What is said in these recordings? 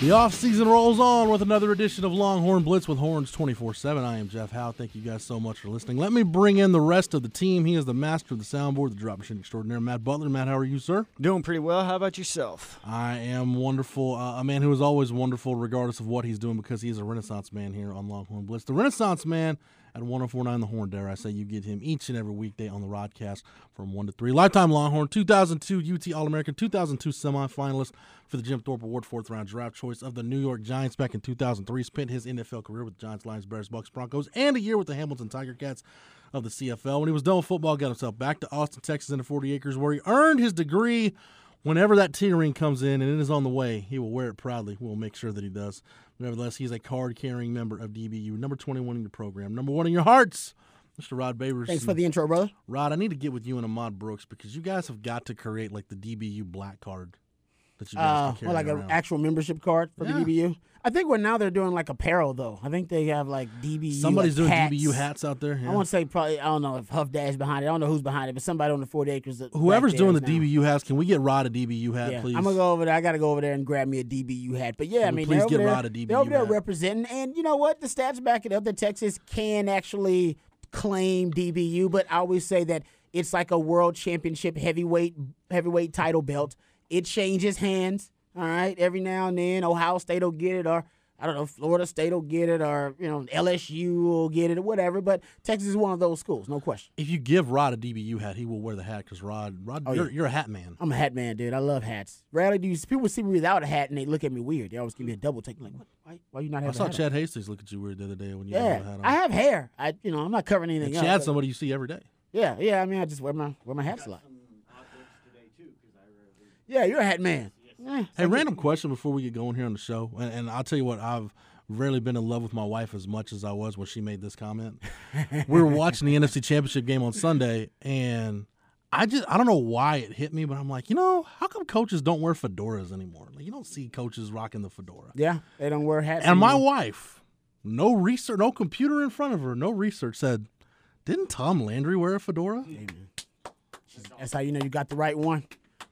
The off season rolls on with another edition of Longhorn Blitz with Horns 24 7. I am Jeff Howe. Thank you guys so much for listening. Let me bring in the rest of the team. He is the master of the soundboard, the drop machine extraordinaire, Matt Butler. Matt, how are you, sir? Doing pretty well. How about yourself? I am wonderful. Uh, a man who is always wonderful, regardless of what he's doing, because he is a Renaissance man here on Longhorn Blitz. The Renaissance man at 1049 The Horn, dare I say. You get him each and every weekday on the Rodcast from 1 to 3. Lifetime Longhorn, 2002 UT All American, 2002 semifinalist for the Jim Thorpe Award, fourth round draft choice of the New York Giants back in 2003. Spent his NFL career with the Giants, Lions, Bears, Bucks, Broncos, and a year with the Hamilton Tiger Cats of the CFL. When he was done with football, got himself back to Austin, Texas, in the 40 acres, where he earned his degree. Whenever that T ring comes in and it is on the way, he will wear it proudly. We'll make sure that he does. Nevertheless, he's a card carrying member of DBU, number 21 in your program, number one in your hearts. Mr. Rod Babers. Thanks for the intro, brother. Rod, I need to get with you and Ahmad Brooks because you guys have got to create like the DBU black card that you guys Uh, like an actual membership card for Yeah. the DBU. I think well now they're doing like apparel though. I think they have like DBU. Somebody's like, doing hats. DBU hats out there. I want to say probably I don't know if Huff Dash behind it. I don't know who's behind it, but somebody on the forty acres. Whoever's doing the now. DBU hats, can we get Rod a DBU hat, Yeah, please? I'm gonna go over there. I gotta go over there and grab me a DBU hat. But yeah, I Can we mean, please get there, Rod a DBU they're over there hat? representing, and you know what? The stats back it up that Texas can actually claim DBU. But I always say that it's like a world championship heavyweight heavyweight title belt. It changes hands. All right, every now and then, Ohio State will get it, or I don't know, Florida State will get it, or you know, LSU will get it, or whatever. But Texas is one of those schools, no question. if you give Rod a DBU hat, he will wear the hat because Rod, Rod, Oh, you're, yeah. you're a hat man. I'm a hat man, dude. I love hats. Rarely do you, people see me without a hat and they look at me weird. They always give me a double take. Like, what? Why, why you not I have a saw hat on? Chad Hastings look at you weird the other day when you didn't have a hat on. I have hair. I, you know, I'm not covering anything And. Chad's somebody you see every day. Yeah, yeah. I mean, I just wear my wear my hats a lot. Yeah, you're a hat man. Eh, Hey, random question before we get going here on the show, and, and I'll tell you what, I've rarely been in love with my wife as much as I was when she made this comment. we were watching the NFC Championship game on Sunday, and I just I don't know why it hit me, but I'm like, you know, how come coaches don't wear fedoras anymore? Like you don't see coaches rocking the fedora. Yeah, they don't wear hats. And my wife, no research, no computer in front of her, no research said, didn't Tom Landry wear a fedora? That's how you know you got the right one.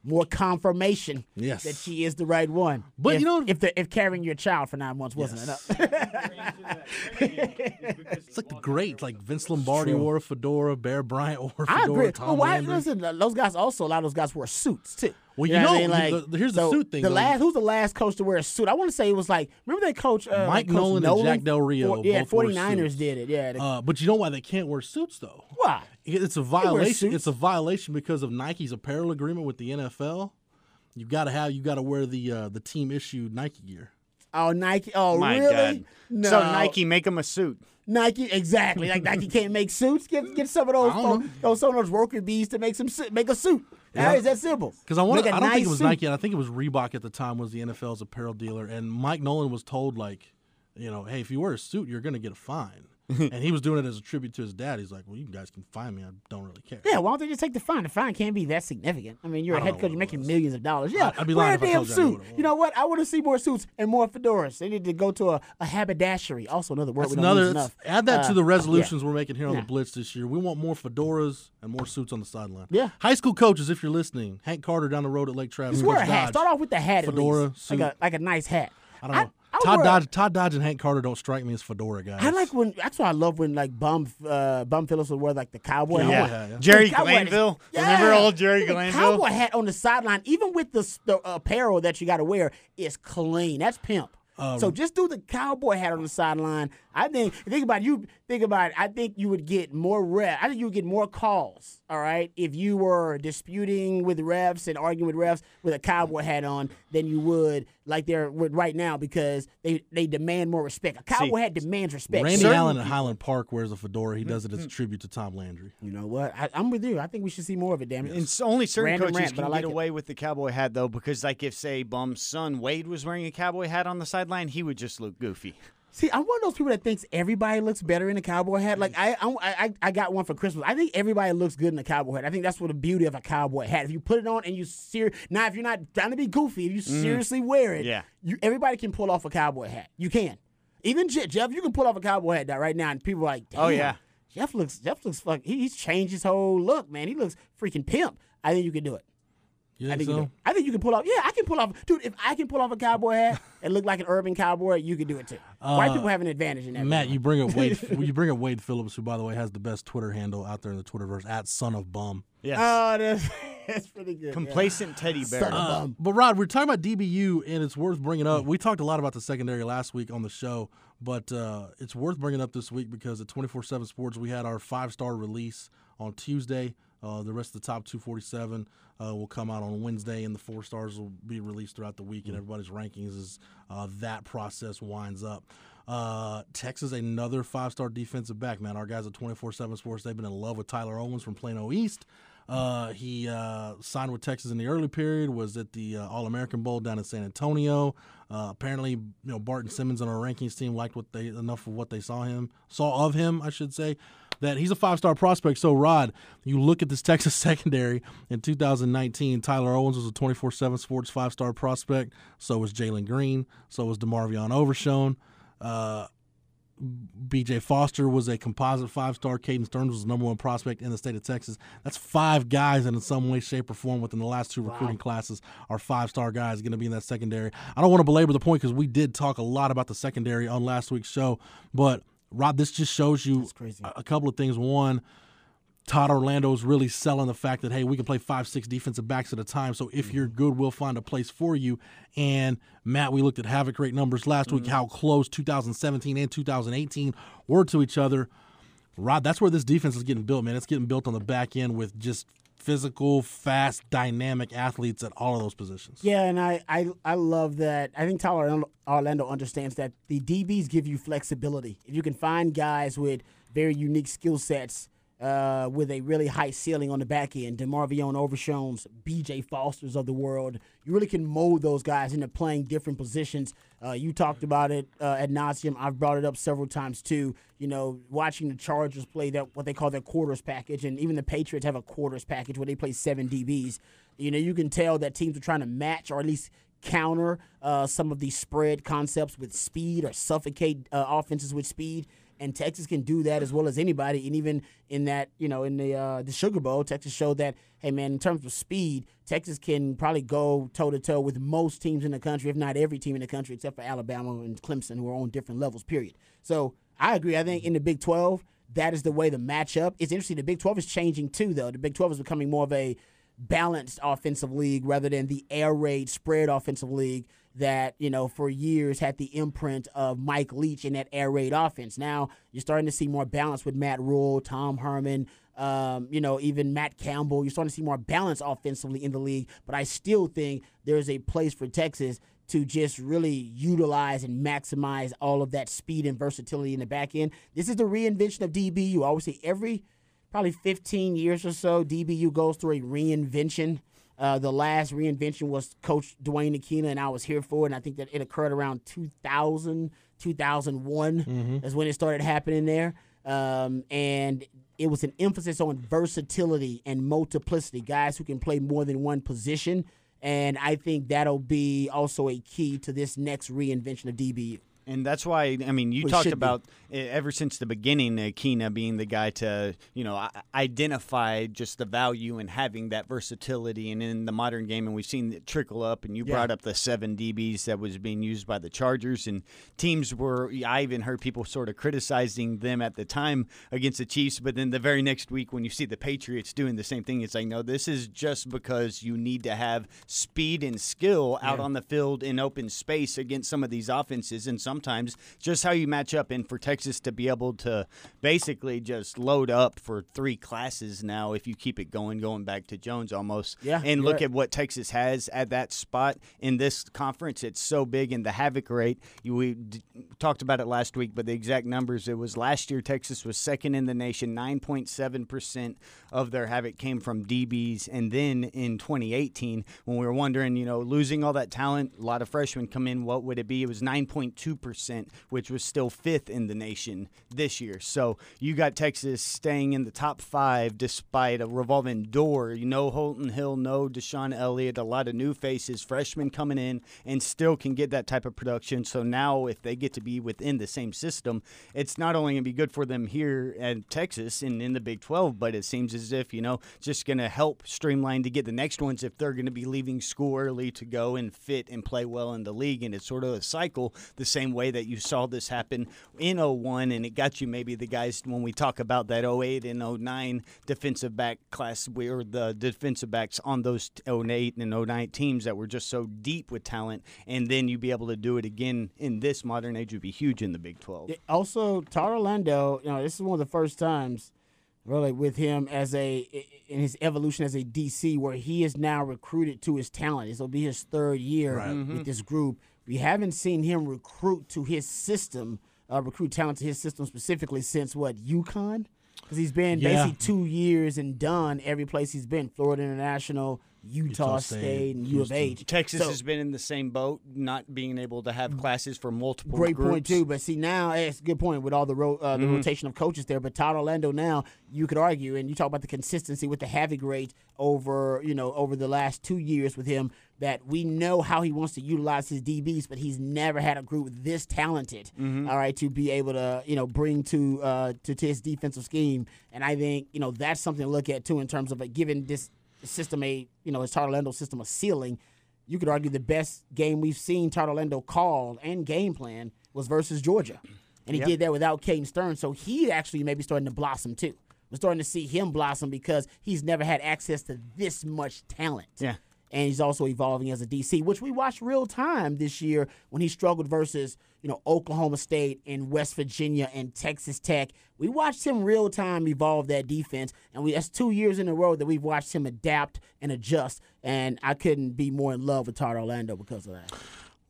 More confirmation Yes. that she is the right one. But if, you know- if the if carrying your child for nine months wasn't enough. It's like the great, like Vince Lombardi wore a fedora, Bear Bryant wore a fedora, I agree. Tom well, why, Landry. listen, those guys also a lot of those guys wear suits too. Well, you you know, what I mean? like the- here's the so suit thing, The though. last who's the last coach to wear a suit? I want to say it was like remember that coach uh, Mike Coach Nolan and Jack Del Rio For- yeah, both wore 49ers did it. Yeah, the- Uh, but you know why they can't wear suits though? why? It's a violation. It's a violation because of Nike's apparel agreement with the NFL. You got to have you got to wear the uh, the team issued Nike gear. Oh Nike. Oh My really? God. No. So Nike, make them a suit. Nike, exactly. Like Nike can't make suits. Get get some of those, I don't those some of those worker bees to make some make a suit. Is that simple? Because I want I don't think it was suit. Nike. I think it was Reebok at the time was the NFL's apparel dealer, and Mike Nolan was told like, you know, hey, if you wear a suit, you're going to get a fine. and he was doing it as a tribute to his dad. He's like, well, you guys can find me. I don't really care. Yeah, why don't they just take the fine? The fine can't be that significant. I mean, you're I a head coach, you're making was. millions of dollars. Yeah, I- I'd be wear a if damn told you I knew suit. what You know what? I want to see more suits and more fedoras. They need to go to a, a haberdashery. Also, another word That's we don't another. enough. Add that Uh, to the yeah. resolutions we're making here on Yeah. the Blitz this year. We want more fedoras and more suits on the sideline. Yeah. High school coaches, if you're listening, Hank Carter down the road at Lake Travis. Just wear a hat. Start off with the hat. Fedora, at least. suit. like a like a nice hat. I don't know. I would Todd wear- Dodge, Todd Dodge, and Hank Carter don't strike me as fedora guys. I like when that's why I love when like bum uh, bum Phillips would wear like the cowboy Cowboy hat. hat, yeah. Jerry The cowboy hat is- Glanville. Yeah. Remember old Jerry The Glanville? Cowboy hat on the sideline, even with the, the apparel that you got to wear, is clean. That's pimp. Um, so just do the cowboy hat on the sideline. I think think about it, you think about it, I think you would get more rep. I think you would get more calls, all right, if you were disputing with refs and arguing with refs with a cowboy hat on than you would like they're with right now because they they demand more respect. A cowboy hat demands respect. Randy Certain- Allen at Highland Park wears a fedora. He does it as a mm-hmm. tribute to Tom Landry. You know what? I, I'm with you. I think we should see more of it. Damn it. And only certain Random coaches rant, but can I like get it. away with the cowboy hat though, because like if say Bum's son Wade was wearing a cowboy hat on the sideline, he would just look goofy. See, I'm one of those people that thinks everybody looks better in a cowboy hat. Like I, I, I, I got one for Christmas. I think everybody looks good in a cowboy hat. I think that's what the beauty of a cowboy hat. If you put it on and you ser- now, if you're not trying to be goofy, if you mm. seriously wear it, Yeah. you everybody can pull off a cowboy hat. You can. Even Je- Jeff, you can pull off a cowboy hat right now, and people are like, Oh, yeah. Jeff looks, Jeff looks fuck. He, he's changed his whole look, man. He looks freaking pimp. I think you can do it. You I think think, you can, I think you can pull off. Yeah, I can pull off. Dude, if I can pull off a cowboy hat and look like an urban cowboy, you can do it too. White people have an advantage in that. Uh, Matt, regard. you bring up Wade. you bring up Wade Phillips, who by the way has the best Twitter handle out there in the Twitterverse at Son of Bum. Yes. Oh, that's, that's pretty good. yeah. Complacent teddy bear. Son of a- Uh, but Rod, we're talking about DBU, and it's worth bringing up. We talked a lot about the secondary last week on the show, but uh, it's worth bringing up this week because at 24/7 Sports we had our five-star release on Tuesday. Uh, the rest of the top 247 uh, will come out on Wednesday, and the four stars will be released throughout the week, and everybody's rankings as uh, that process winds up. Uh, Texas, another five-star defensive back, man. Our guys at 24/7 Sports, they've been in love with Tyler Owens from Plano East. Uh, he uh, signed with Texas in the early period. Was at the uh, All American Bowl down in San Antonio. Uh, apparently, you know Barton Simmons on our rankings team liked what they enough of what they saw him saw of him, I should say, that he's a five star prospect. So Rod, you look at this Texas secondary in 2019. Tyler Owens was a 24/7 Sports five star prospect. So was Jalen Green. So was Demarvion Overshown. Uh, BJ Foster was a composite five star. Caden Sterns was the number one prospect in the state of Texas. That's five guys that, in some way, shape, or form, within the last two recruiting classes, are five star guys going to be in that secondary. I don't want to belabor the point because we did talk a lot about the secondary on last week's show. But, Rod, this just shows you a, a couple of things. One, Todd Orlando is really selling the fact that hey, we can play five, six defensive backs at a time. So if mm-hmm. you're good, we'll find a place for you. And Matt, we looked at Havoc rate numbers last week, mm-hmm. how close 2017 and 2018 were to each other. Rod, that's where this defense is getting built, man. It's getting built on the back end with just physical, fast, dynamic athletes at all of those positions. Yeah, and I, I I love that. I think Tyler Orlando- Orlando understands that the DBs give you flexibility. If you can find guys with very unique skill sets, uh, with a really high ceiling on the back end, DeMarvion Overshowns, BJ Fosters of the world, you really can mold those guys into playing different positions. Uh, you talked about it uh, ad nauseum. I've brought it up several times too. You know, watching the Chargers play that what they call their quarters package, and even the Patriots have a quarters package where they play seven DBs. You know, you can tell that teams are trying to match or at least counter uh, some of these spread concepts with speed or suffocate uh, offenses with speed. And Texas can do that as well as anybody. And even in that, you know, in the uh, the Sugar Bowl, Texas showed that, hey man, in terms of speed, Texas can probably go toe to toe with most teams in the country, if not every team in the country, except for Alabama and Clemson, who are on different levels. Period. So I agree. I think in the Big Twelve, that is the way the matchup. It's interesting. The Big Twelve is changing too, though. The Big Twelve is becoming more of a balanced offensive league rather than the air raid spread offensive league that you know for years had the imprint of Mike Leach in that air raid offense. Now you're starting to see more balance with Matt Rhule, Tom Herman, um, you know even Matt Campbell. You're starting to see more balance offensively in the league. But I still think there's a place for Texas to just really utilize and maximize all of that speed and versatility in the back end. This is the reinvention of DB. You always say every probably 15 years or so, DBU goes through a reinvention. Uh, the last reinvention was Coach Duane Akina, and I was here for it. And I think that it occurred around 2000, 2001 is when it started happening there. Um, and it was an emphasis on versatility and multiplicity, guys who can play more than one position. And I think that'll be also a key to this next reinvention of DBU. And that's why I mean you talked be. about uh, ever since the beginning, Akina being the guy to you know identify just the value in having that versatility, and in the modern game, and we've seen it trickle up. And you Yeah. brought up the seven DBs that was being used by the Chargers, and teams were. I even heard people sort of criticizing them at the time against the Chiefs, but then the very next week when you see the Patriots doing the same thing, it's like no, this is just because you need to have speed and skill out on the field in open space against some of these offenses, and some sometimes just how you match up. And for Texas to be able to basically just load up for three classes now, if you keep it going, going back to Jones almost, Yeah, and look right. at what Texas has at that spot in this conference. It's so big, and the havoc rate. We d- talked about it last week, but the exact numbers. It was last year. Texas was second in the nation. Nine point seven percent of their havoc came from DBs, and then in 2018, when we were wondering, you know, losing all that talent, a lot of freshmen come in. What would it be? It was 9.2 percent, which was still fifth in the nation this year. So you got Texas staying in the top five despite a revolving door. You know, Holton Hill, no DeShon Elliott, a lot of new faces, freshmen coming in, and still can get that type of production. So now, if they get to be within the same system, it's not only going to be good for them here at Texas and in the Big 12, but it seems as if, you know, just going to help streamline to get the next ones if they're going to be leaving school early to go and fit and play well in the league. And it's sort of a cycle the same way that you saw this happen in 01, and it got you maybe the guys when we talk about that 08 and 09 defensive back class, we or the defensive backs on those 08 and 09 teams that were just so deep with talent, and then you be able to do it again in this modern age would be huge in the Big 12. Yeah, Also, Todd Orlando, you know, this is one of the first times really with him as a in his evolution as a DC where he is now recruited to his talent. This will be his third year with mm-hmm. this group. We haven't seen him recruit to his system, uh, recruit talent to his system specifically since what UConn, because he's been Yeah. basically two years and done every place he's been: Florida International, Utah, Utah State, State, and U of H. Texas So- has been in the same boat, not being able to have classes for multiple Great groups. point too, but see now it's a good point with all the ro- uh, the rotation of coaches there. But Todd Orlando now you could argue, and you talk about the consistency with the havoc rate over you know over the last two years with him. That we know how he wants to utilize his DBs, but he's never had a group this talented. all right, to be able to you know bring to uh, to, to his defensive scheme, and I think you know that's something to look at too in terms of like, giving this system a you know his Orlando system a ceiling you could argue the best game we've seen Todd Orlando call and game plan was versus Georgia. And he Yep. did that without Caden Stern. So he actually may be starting to blossom too. We're starting to see him blossom because he's never had access to this much talent. Yeah. And he's also evolving as a DC, which we watched real time this year when he struggled versus, you know, Oklahoma State and West Virginia and Texas Tech. We watched him real time evolve that defense, and we that's two years in a row that we've watched him adapt and adjust. And I couldn't be more in love with Todd Orlando because of that.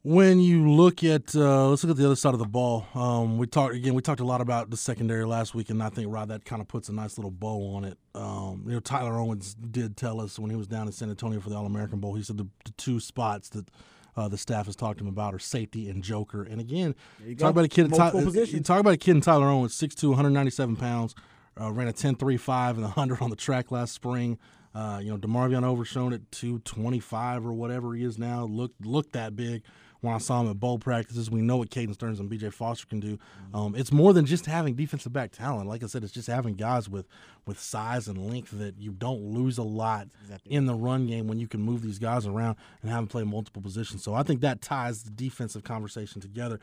When you look at, uh, let's look at the other side of the ball. Um, we talked again. We talked a lot about the secondary last week, and I think Rod that kind of puts a nice little bow on it. Um, you know, Tyler Owens did tell us when he was down in San Antonio for the All American Bowl. He said the, the two spots that uh, the staff has talked to him about are safety and Joker. And again, you talk go. about a kid. Ty- You talk about a kid in Tyler Owens, 6'2", 197 pounds, uh, ran a 10.35 and 100 on the track last spring. Uh, you know, Demarvion Overshown at 225 or whatever he is now. Looked looked that big when I saw him at bowl practices. We know what Caden Sterns and BJ Foster can do. Um, it's more than just having defensive back talent. Like I said, it's just having guys with with size and length that you don't lose a lot in the run game when you can move these guys around and have them play multiple positions. So I think that ties the defensive conversation together.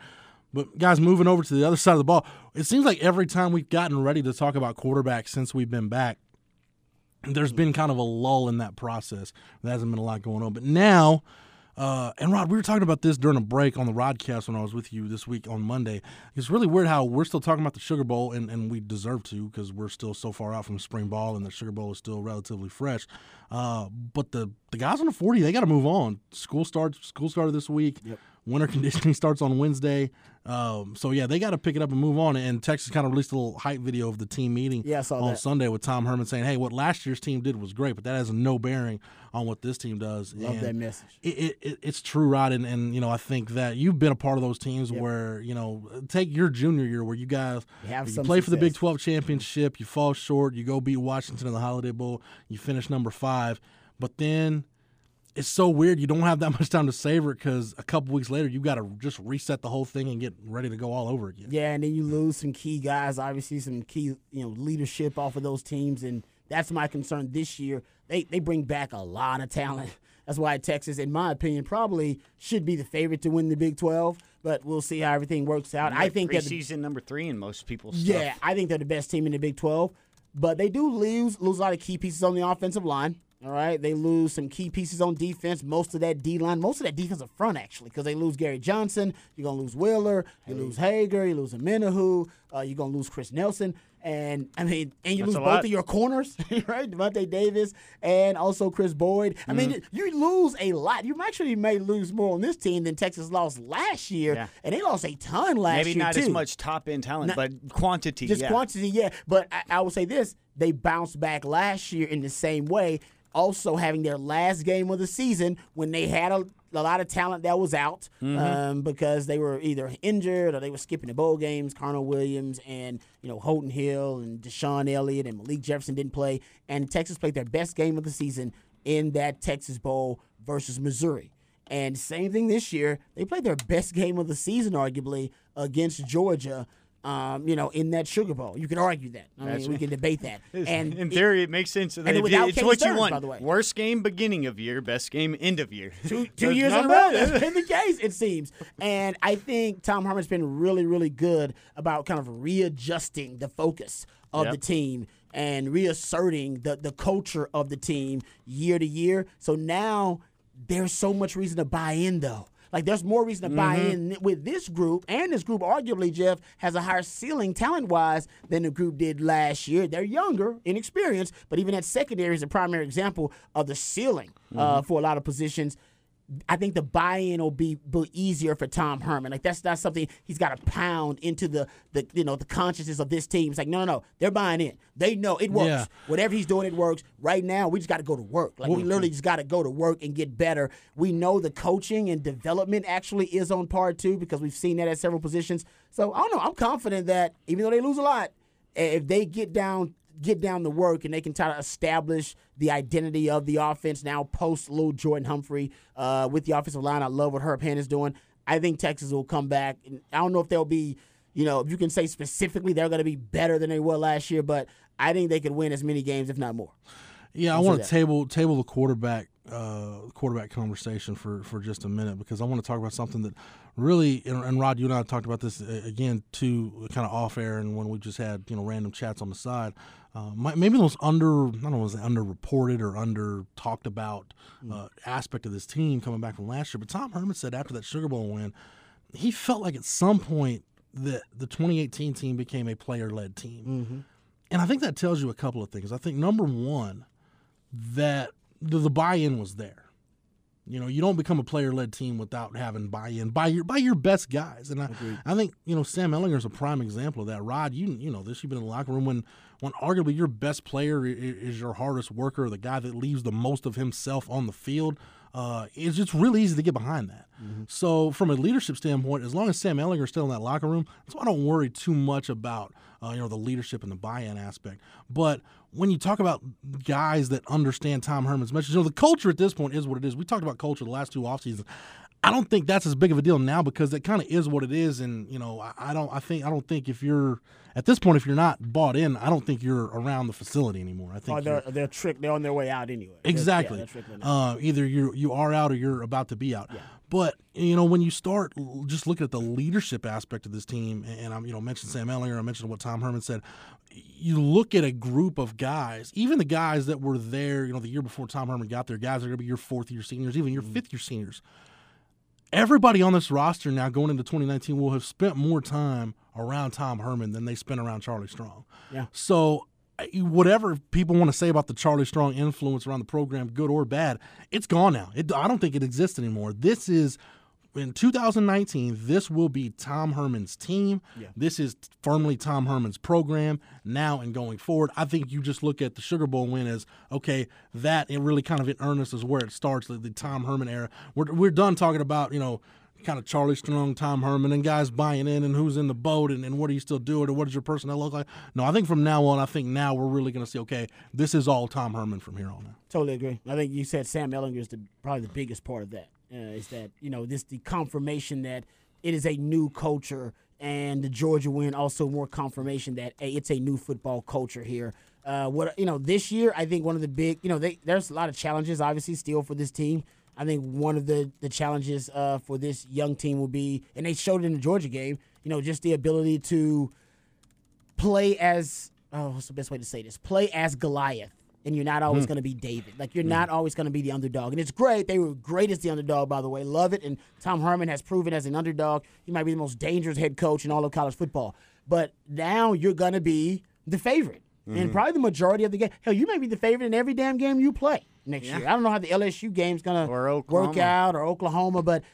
But guys, moving over to the other side of the ball, it seems like every time we've gotten ready to talk about quarterbacks since we've been back, there's been kind of a lull in that process. There hasn't been a lot going on. But now, uh, and Rod, we were talking about this during a break on the Rodcast when I was with you this week on Monday. It's really weird how we're still talking about the Sugar Bowl, and, and we deserve to because we're still so far out from spring ball, and the Sugar Bowl is still relatively fresh. Uh, but the the guys on the 40, they got to move on. School starts. School started this week. Winter conditioning starts on Wednesday. Um, so yeah, they got to pick it up and move on. And Texas kind of released a little hype video of the team meeting Yeah, on that. Sunday with Tom Herman saying, "Hey, what last year's team did was great, but that has no bearing on what this team does." Love And that message. It, it, it, it's true, Rod, and, and you know I think that you've been a part of those teams where you know take your junior year where you guys You you play for the Big. Twelve championship, you fall short, you go beat Washington in the Holiday Bowl, you finish number five, but then it's so weird you don't have that much time to savor it because a couple weeks later you got to just reset the whole thing and get ready to go all over again. Yeah, and then you lose some key guys, obviously some key, you know, leadership off of those teams, and that's my concern this year. They they bring back a lot of talent. That's why Texas, in my opinion, probably should be the favorite to win the Big Twelve. But we'll see how everything works out. I think that the- preseason number three in most people's yeah, stuff. I think they're the best team in the Big Twelve. But they do lose lose a lot of key pieces on the offensive line. All right, they lose some key pieces on defense. Most of that D line, most of that defensive front actually, because they lose Gary Johnson. You're gonna lose Wheeler. You lose Hager. You lose Omenihu. Uh, you're gonna lose Chris Nelson. And I mean, and you That's lose both lot. of your corners, right? Davante Davis and also Kris Boyd. I mean, Mm-hmm. you lose a lot. You actually may lose more on this team than Texas lost last year, Yeah. and they lost a ton last Maybe year Maybe not too as much top end talent, Not- but quantity. just yeah. quantity, yeah. But I, I will say this: they bounced back last year in the same way. Also having their last game of the season when they had a, a lot of talent that was out Mm-hmm. um, because they were either injured or they were skipping the bowl games. Connor Williams and you know Holton Hill and DeShon Elliott and Malik Jefferson didn't play, and Texas played their best game of the season in that Texas Bowl versus Missouri. And same thing this year. They played their best game of the season, arguably, against Georgia. Um, you know, in that Sugar Bowl, you can argue that. I That's mean, we can debate that. And in theory, it, makes sense. and it without it's Kenny what Sterns, you want. by the way. Worst game beginning of year, best game end of year. two, two years in a row. That's been the case, it seems. And I think Tom Herman's been really, really good about kind of readjusting the focus of Yep. the team and reasserting the, the culture of the team year to year. So now there's so much reason to buy in, though. Like there's more reason to buy Mm-hmm. in with this group, and this group arguably, Jeff, has a higher ceiling talent wise than the group did last year. They're younger in experience, but even that secondary is a primary example of the ceiling uh, for a lot of positions. I think the buy-in will be, be easier for Tom Herman. Like that's not something he's got to pound into the, the you know the consciousness of this team. It's like no, no, no, they're buying in. They know it works. Yeah. Whatever he's doing, it works. Right now, we just got to go to work. Like we literally mm. just got to go to work and get better. We know the coaching and development actually is on par too because we've seen that at several positions. So I don't know. I'm confident that even though they lose a lot, if they get down get down the work and they can try to establish the identity of the offense now post Lil'Jordan Humphrey uh, with the offensive line. I love what Herb Hand is doing. I think Texas will come back. And I don't know if they'll be, you know, if you can say specifically they're going to be better than they were last year, but I think they could win as many games, if not more. Yeah, I want to table table the quarterback uh, quarterback conversation for, for just a minute because I want to talk about something that really and, and Rod, you and I talked about this uh, again too, kind of off air and when we just had you know random chats on the side. Uh, maybe the most under I don't know was it underreported or under talked about uh, aspect of this team coming back from last year. But Tom Herman said after that Sugar Bowl win, he felt like at some point that the 2018 team became a player led team. And I think that tells you a couple of things. I think number one, that the, the buy-in was there. You know, you don't become a player-led team without having buy-in by your by your best guys. And I, I think you know Sam Ehlinger is a prime example of that. Rod, you you know this. You've been in the locker room when when arguably your best player is your hardest worker, the guy that leaves the most of himself on the field. Uh, it's just really easy to get behind that. So, from a leadership standpoint, as long as Sam Ehlinger is still in that locker room, that's why I don't worry too much about uh, you know the leadership and the buy-in aspect. But when you talk about guys that understand Tom Herman's message, you know the culture at this point is what it is. We talked about culture the last two off seasons. I don't think that's as big of a deal now because it kind of is what it is, and you know I, I don't I think I don't think if you're at this point if you're not bought in, I don't think you're around the facility anymore. I think you're- they're, they're trick. They're on their way out anyway. They're- Exactly. Yeah, they're uh, either you you are out or you're about to be out. Yeah. But you know when you start just looking at the leadership aspect of this team, and I'm you know mentioned Sam Ehlinger, I mentioned what Tom Herman said. You look at a group of guys, even the guys that were there, you know, the year before Tom Herman got there, guys are going to be your fourth year seniors, even your fifth year seniors. Everybody on this roster now going into 2019 will have spent more time around Tom Herman than they spent around Charlie Strong. Yeah. So whatever people want to say about the Charlie Strong influence around the program, good or bad, it's gone now. It, I don't think it exists anymore. This is in 2019. This will be Tom Herman's team. This is firmly Tom Herman's program now and going forward. I think you just look at the Sugar Bowl win as okay. That it really kind of in earnest is where it starts. The, the Tom Herman era. We're we're done talking about you know kind of Charlie Strong, Tom Herman, and guys buying in and who's in the boat and, and what are you still doing and what does your personnel look like. No, I think from now on, I think now we're really going to see, okay, this is all Tom Herman from here on out. Totally agree. I think you said Sam Ehlinger is the, probably the biggest part of that. Uh, is that you know this the confirmation that it is a new culture, and the Georgia win also more confirmation that hey, it's a new football culture here. Uh, what you know this year, I think one of the big you know they, there's a lot of challenges obviously still for this team. I think one of the the challenges uh, for this young team will be, and they showed it in the Georgia game. You know, just the ability to play as oh, what's the best way to say this? Play as Goliath and you're not always mm-hmm. going to be David. Like you're mm. not always going to be the underdog. And it's great. They were great as the underdog, by the way. Love it. And Tom Herman has proven as an underdog, he might be the most dangerous head coach in all of college football. But now you're going to be the favorite. And mm-hmm. probably the majority of the game. Hell, you may be the favorite in every damn game you play next year. I don't know how the LSU game's going to work out or Oklahoma, but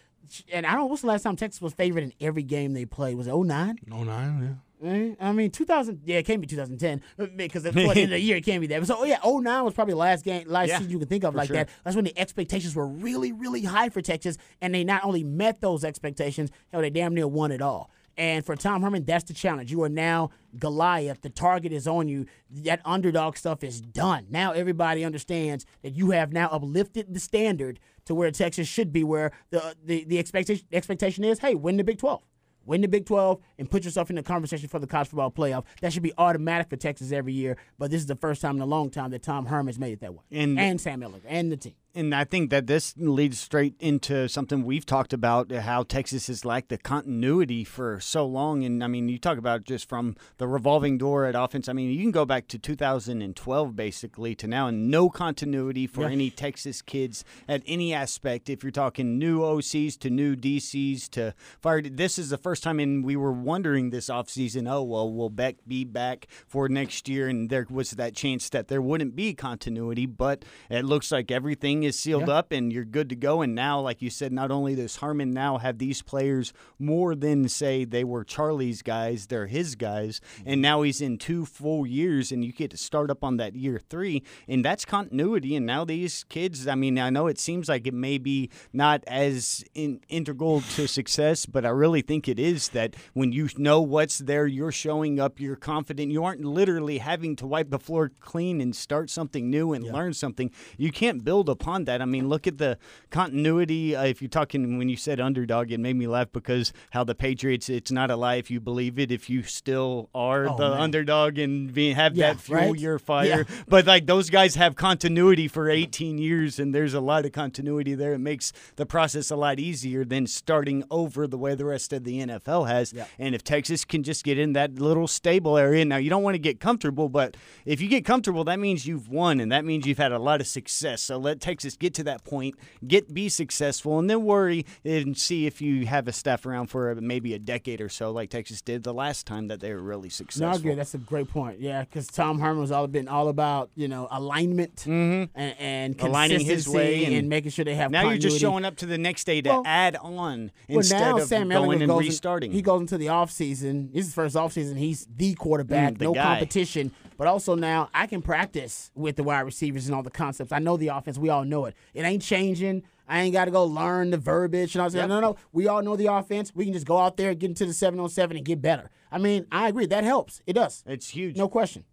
and I don't know what's the last time Texas was favored in every game they played? Was it 09? Oh nine, yeah. Eh, I mean, 2000. Yeah, it can't be 2010 uh, because at the end of the year it can't be that. So, oh yeah, 09 was probably the last game, last Yeah, season you can think of like sure. that. That's when the expectations were really, really high for Texas, and they not only met those expectations, hell, they damn near won it all. And for Tom Herman, that's the challenge. You are now Goliath. The target is on you. That underdog stuff is done. Now everybody understands that you have now uplifted the standard to where Texas should be, where the the, the expectation expectation is, hey, win the Big 12 win the Big 12 and put yourself in the conversation for the college football playoff. That should be automatic for Texas every year. But this is the first time in a long time that Tom Herman's made it that way, And- Sam Ehlinger and the team. And I think that this leads straight into something we've talked about uh, how Texas has lacked the continuity for so long. And I mean, you talk about just from the revolving door at offense. I mean, you can go back to 2012 basically to now, and no continuity for Yeah. any Texas kids at any aspect. If you're talking new OCs to new DCs to fired, this is the first time, and we were wondering this offseason, oh, well, will Beck be back for next year? And there was that chance that there wouldn't be continuity, but it looks like everything is sealed up and you're good to go. And now, like you said, not only does Herman now have these players more than say they were Charlie's guys, they're his guys, mm-hmm. and now he's in two full years, and you get to start up on that year three, and that's continuity. And now these kids, I mean, I know it seems like it may be not as in, integral to success, but I really think it is that when you know what's there, you're showing up, you're confident, you aren't literally having to wipe the floor clean and start something new and learn something. You can't build upon that. I mean, look at the continuity. Uh, if you're talking when you said underdog, it made me laugh because how the Patriots, it's not a lie if you believe it, if you still are Oh, the man. underdog and be, have Yeah, that fuel right? your fire. Yeah. But like those guys have continuity for 18 years, and there's a lot of continuity there. It makes the process a lot easier than starting over the way the rest of the NFL has. Yeah. And if Texas can just get in that little stable area, now you don't want to get comfortable, but if you get comfortable, that means you've won, and that means you've had a lot of success. So let Texas get to that point, get be successful, and then worry and see if you have a staff around for maybe a decade or so, like Texas did the last time that they were really successful. No, agree. That's a great point. Yeah, because Tom Herman was all been all about you know alignment and, and Mm-hmm. Aligning his way consistency and- making sure they have. Now you're just showing up to the next day to Well- add on Well, instead now of Sam going and goes in- restarting. he goes into the offseason. This is his first offseason. He's the quarterback, Mm, the no guy. competition. But also now I can practice with the wide receivers and all the concepts. I know the offense. We all know it. It ain't changing. I ain't got to go learn the verbiage and all that. Yep. No, no. We all know the offense. We can just go out there, and get into the 7 on 7 and get better. I mean, I agree. That helps. It does. it's huge. No question.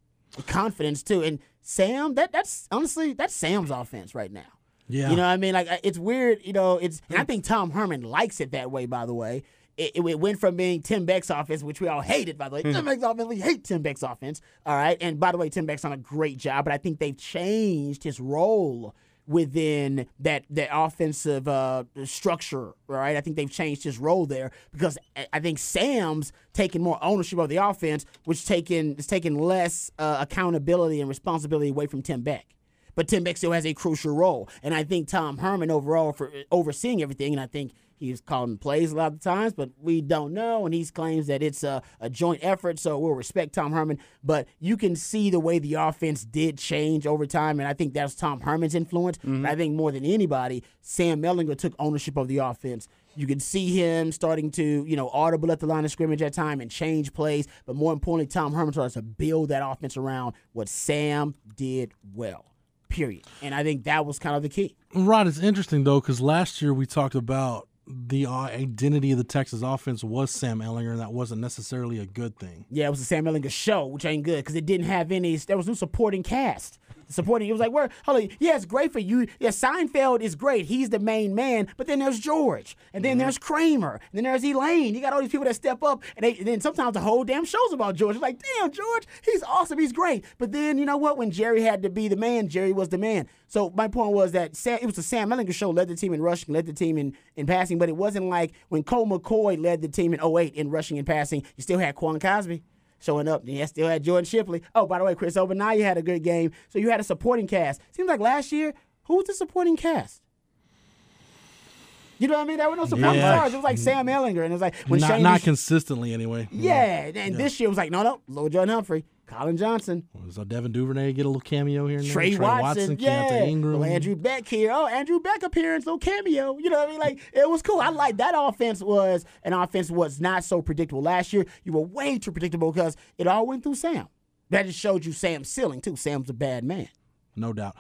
Confidence, too. And Sam, that that's honestly, that's Sam's offense right now. Yeah. You know what I mean? Like it's weird, you know, it's and I think Tom Herman likes it that way, by the way. It, it, went from being Tim Beck's offense, which we all hated, by the way. Tim Beck's offense, we hate Tim Beck's offense. All right. And by the way, Tim Beck's done a great job, but I think they've changed his role within that that offensive uh, structure, right? I think they've changed his role there because I- I think Sam's taking more ownership of the offense, which taking is taking less uh, accountability and responsibility away from Tim Beck. But Tim Beck still has a crucial role, and I think Tom Herman overall for overseeing everything, and I think he's calling plays a lot of times, but we don't know, and he claims that it's a, a joint effort, so we'll respect Tom Herman. But you can see the way the offense did change over time, and I think that's Tom Herman's influence. But I think more than anybody, Sam Ehlinger took ownership of the offense. You can see him starting to, you know, audible at the line of scrimmage at time and change plays. But more importantly, Tom Herman starts to build that offense around what Sam did well. Period. And I think that was kind of the key. Right. It's interesting though because last year we talked about the uh, identity of the Texas offense was Sam Ehlinger, and that wasn't necessarily a good thing. Yeah, it was a Sam Ehlinger show, which ain't good because it didn't have any. There was no supporting cast. Supporting, it was like, where? Hold on, yeah, it's great for you. Yeah, Seinfeld is great. He's the main man, but then there's George, and then mm-hmm. there's Kramer, and then there's Elaine. You got all these people that step up, and, they, and then sometimes the whole damn show's about George. It's like, damn, George, he's awesome, he's great. But then you know what? When Jerry had to be the man, Jerry was the man. So my point was that Sam, it was the Sam Ehlinger show led the team in rushing, led the team in, in passing, but it wasn't like when Colt McCoy led the team in 08 in rushing and passing. You still had Quan Cosby. Showing up. Yeah, still had Jordan Shipley. Oh, by the way, Chris Ogbonnaya had a good game. So you had a supporting cast. Seems like last year, who was the supporting cast? You know what I mean? There were no supporting Yeah. stars. It was like mm. Sam Ehlinger, and it was like when not Shane not consistently anyway. yeah, and this year it was like no, no, Lil John Humphrey, Collin Johnson, So Devin Duvernay get a little cameo here there. Trey, Watson, yeah, Keaontay Ingram. Well, Andrew Beck here. Oh, Andrew Beck appearance, little cameo. You know what I mean? Like it was cool. I like that offense was an offense was not so predictable last year. You were way too predictable because it all went through Sam. That just showed you Sam's ceiling too. Sam's a bad man. no doubt.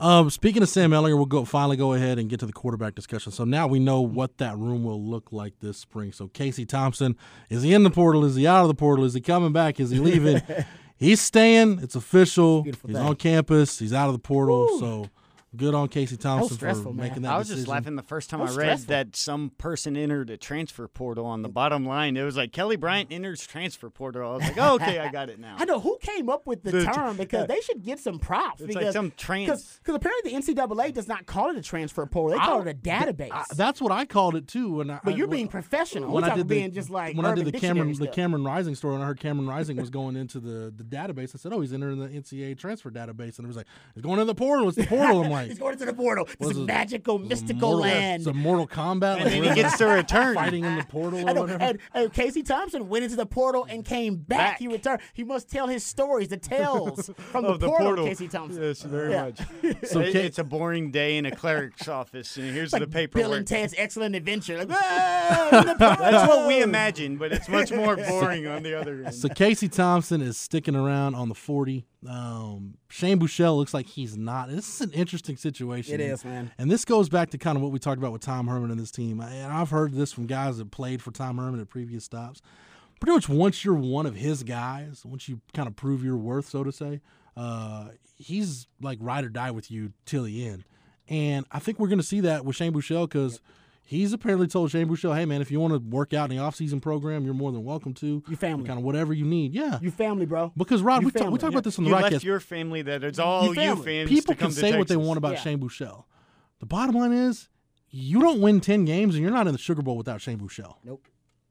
Um, speaking of Sam Ehlinger, we'll go finally go ahead and get to the quarterback discussion. So now we know what that room will look like this spring. So Casey Thompson, is he in the portal? Is he out of the portal? Is he coming back? Is he leaving? He's staying. It's official. Beautiful He's thing. on campus. He's out of the portal. So good on Casey Thompson for stressful, man. making that I was decision. just laughing the first time I read stressful. that some person entered a transfer portal on the bottom line. It was like Kelly Bryant enters transfer portal. I was like, oh, okay, I got it now. I know who came up with the, The term because they should get some props. It's like because, some trans- Because apparently the NCAA does not call it a transfer portal. They call it a database. I- that's what I called it too. When I, but you're I- being professional. when I talking did the, being just like when I did the Dictionary Cameron the. Cameron Rising story, and I heard Cameron Rising was going into the, the database. I said, "Oh, he's entering the NCAA transfer database," and it was like, "He's going in the portal. It's the portal." I'm like, He's going into the portal. This What is is it? magical, mystical Mortal- land. It's a Mortal Kombat. And like, then he gets to return. fighting in the portal I or know, whatever. and, and Casey Thompson went into the portal and came back. Back. He returned. He must tell his stories, the tales from of the, portal, Casey Thompson. Yes, very Yeah. much. So It- it's a boring day in a cleric's office, and here's the Bill paperwork. and Ted's Excellent Adventure. Like, "Ah, That's what we portal." imagine, but it's much more boring on the other end. So Casey Thompson is sticking around on the 40. Um, Shane Buechele looks like he's not. This is an interesting situation. It is, man. And this goes back to kind of what we talked about with Tom Herman and this team. And I've heard this from guys that played for Tom Herman at previous stops. Pretty much once you're one of his guys, once you kind of prove your worth, so to say, uh, he's like ride or die with you till the end. And I think we're going to see that with Shane Buechele because he's apparently told Shane Buechele, hey, man, if you want to work out in the offseason program, you're more than welcome to. You family. Kind of whatever you need. Yeah. You family, bro. because, Rod, you we, talk, we family. talked about this on the you podcast. left your family that it's all you, family. fans People to come can to say what they want about Yeah. Shane Buechele. The bottom line is, you don't win 10 games and you're not in the Sugar Bowl without Shane Buechele. Nope.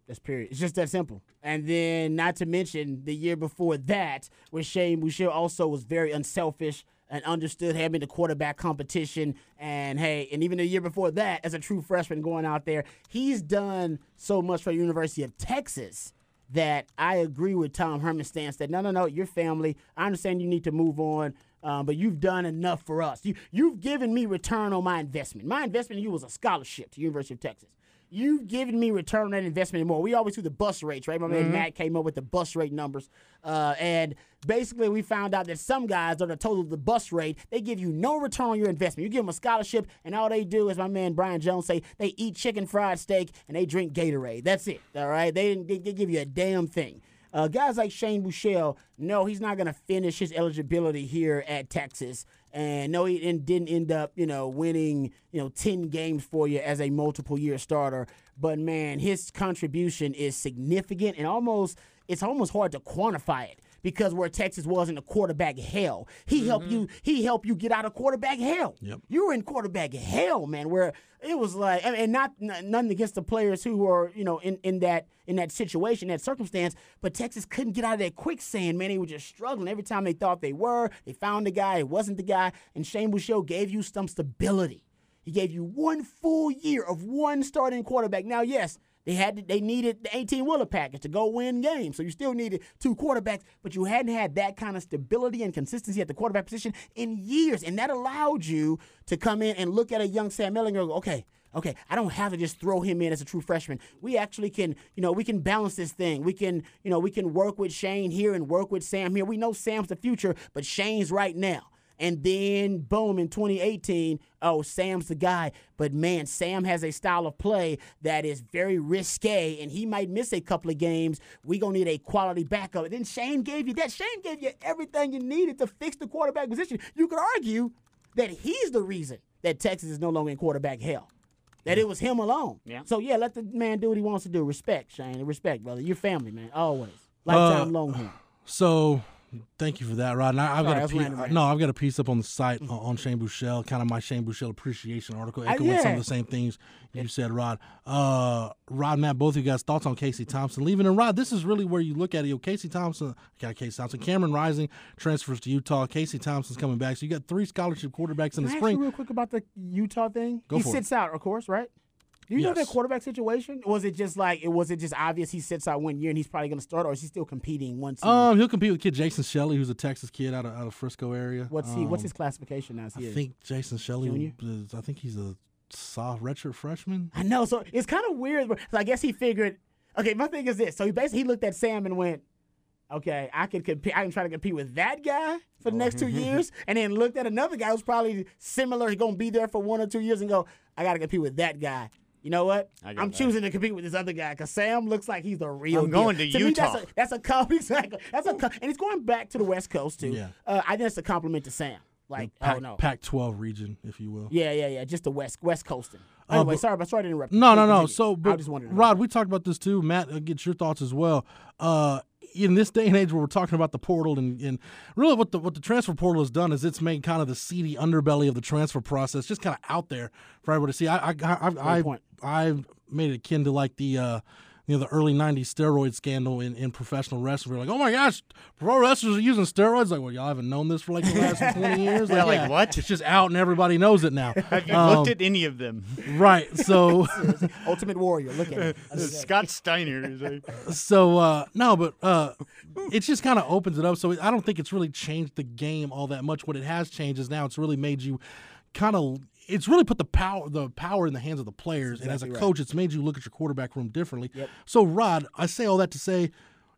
That's period. It's just that simple. And then, not to mention, the year before that, where Shane Buechele also was very unselfish and understood having the quarterback competition. And hey, and even the year before that, as a true freshman going out there, he's done so much for University of Texas that I agree with Tom Herman's stance that no, no, no, your family. I understand you need to move on. Um, but you've done enough for us. You, you've given me return on my investment. My investment in you was a scholarship to University of Texas. You've given me return on that investment and more. We always do the bus rates, right? My man Matt came up with the bus rate numbers. Uh, and basically, we found out that some guys are the total of the bus rate. They give you no return on your investment. You give them a scholarship, and all they do, as my man Brian Jones say, they eat chicken fried steak and they drink Gatorade. That's it, all right? They didn't they, they give you a damn thing. Uh, guys like Shane Buechele, no, he's not going to finish his eligibility here at Texas. And no, he didn't, end up, you know, winning, you know, 10 games for you as a multiple year starter. But man, his contribution is significant and almost, it's almost hard to quantify it because where Texas was in the quarterback hell, he helped you, mm-hmm. he helped you get out of quarterback hell. Yep. You were in quarterback hell, man, where it was like, and- not nothing against the players who were, you know, in, in that in that situation, that circumstance, but Texas couldn't get out of that quicksand, man. They were just struggling every time they thought they were. They found the guy, it wasn't the guy, and Shane Buechele gave you some stability. He gave you one full year of one starting quarterback. Now, yes, they had to, they needed the 18 wheeler package to go win games. So you still needed two quarterbacks, but you hadn't had that kind of stability and consistency at the quarterback position in years. And that allowed you to come in and look at a young Sam Ehlinger and go, okay, okay, I don't have to just throw him in as a true freshman. We actually can, you know, we can balance this thing. We can, you know, we can work with Shane here and work with Sam here. We know Sam's the future, but Shane's right now. And then, boom, in 2018, oh, Sam's the guy. But man, Sam has a style of play that is very risque, and he might miss a couple of games. we going to need a quality backup. And then Shane gave you that. Shane gave you everything you needed to fix the quarterback position. You could argue that he's the reason that Texas is no longer in quarterback hell. That it was him alone. Yeah. So, yeah, let the man do what he wants to do. Respect, Shane. Respect, brother. Your family, man. Always. Lifetime Uh, Longhorn. So Thank you for that, Rod. And I, I've Sorry, got a piece, right? no, I've got a piece up on the site uh, on Shane Buechele, kind of my Shane Buechele appreciation article, echoing some yeah. of the same things you said, Rod. Uh, Rod, Matt, both of you guys thoughts on Casey Thompson leaving, and Rod, this is really where you look at it. You know, Casey Thompson, got Casey Thompson, Cameron Rising transfers to Utah. Casey Thompson's coming back, so you got three scholarship quarterbacks in Can the I ask spring. you real quick about the Utah thing? Go he for it. sits out, of course, right? Do you know Yes. that quarterback situation? Was it just like it was it just obvious he sits out one year and he's probably going to start, or is he still competing once? Um, he'll compete with kid Jason Shelley, who's a Texas kid out of out of Frisco area. what's he? What's Um, his classification now? I think Jason Shelley Junior? is. I think he's a soft redshirt freshman. I know. So it's kind of weird. So I guess he figured. Okay, my thing is this. So he basically he looked at Sam and went, "Okay, I can compete. I can try to compete with that guy for the next two years." And then looked at another guy who's probably similar. He's gonna be there for one or two years and go, "I got to compete with that guy." You know what? I got I'm that. choosing to compete with this other guy because Sam looks like he's the real. I'm deal. going to me, Utah. that's a that's a com- exactly. That's a com- and he's going back to the West Coast too. Yeah. Uh, I think that's a compliment to Sam. Like, Pac, oh no, Pac-12 region, if you will. yeah, yeah, yeah, just the West West Coasting. Uh, Anyway, but- sorry, but sorry to interrupt. No, no, no. continue. So, I but just wanted to. Rod, we talked about this too. Matt, uh, get your thoughts as well. Uh, in this day and age where we're talking about the portal and, and really what the what the transfer portal has done is it's made kind of the seedy underbelly of the transfer process just kind of out there for everybody to see. I I I I, point. I, made it akin to like the uh, you know the early '90s steroid scandal in, in professional wrestling. We're like, oh my gosh, pro wrestlers are using steroids. Like, well, y'all haven't known this for like the last 20 years. Yeah, like, what? It's just out and everybody knows it now. Have you Um, looked at any of them? right? So. Ultimate Warrior. Look at him. Scott Steiner is a. so uh no but uh it just kind of opens it up so i don't think it's really changed the game all that much what it has changed is now it's really made you kind of it's really put the power the power in the hands of the players and as a exactly right. coach it's made you look at your quarterback room differently Yep. so rod i say all that to say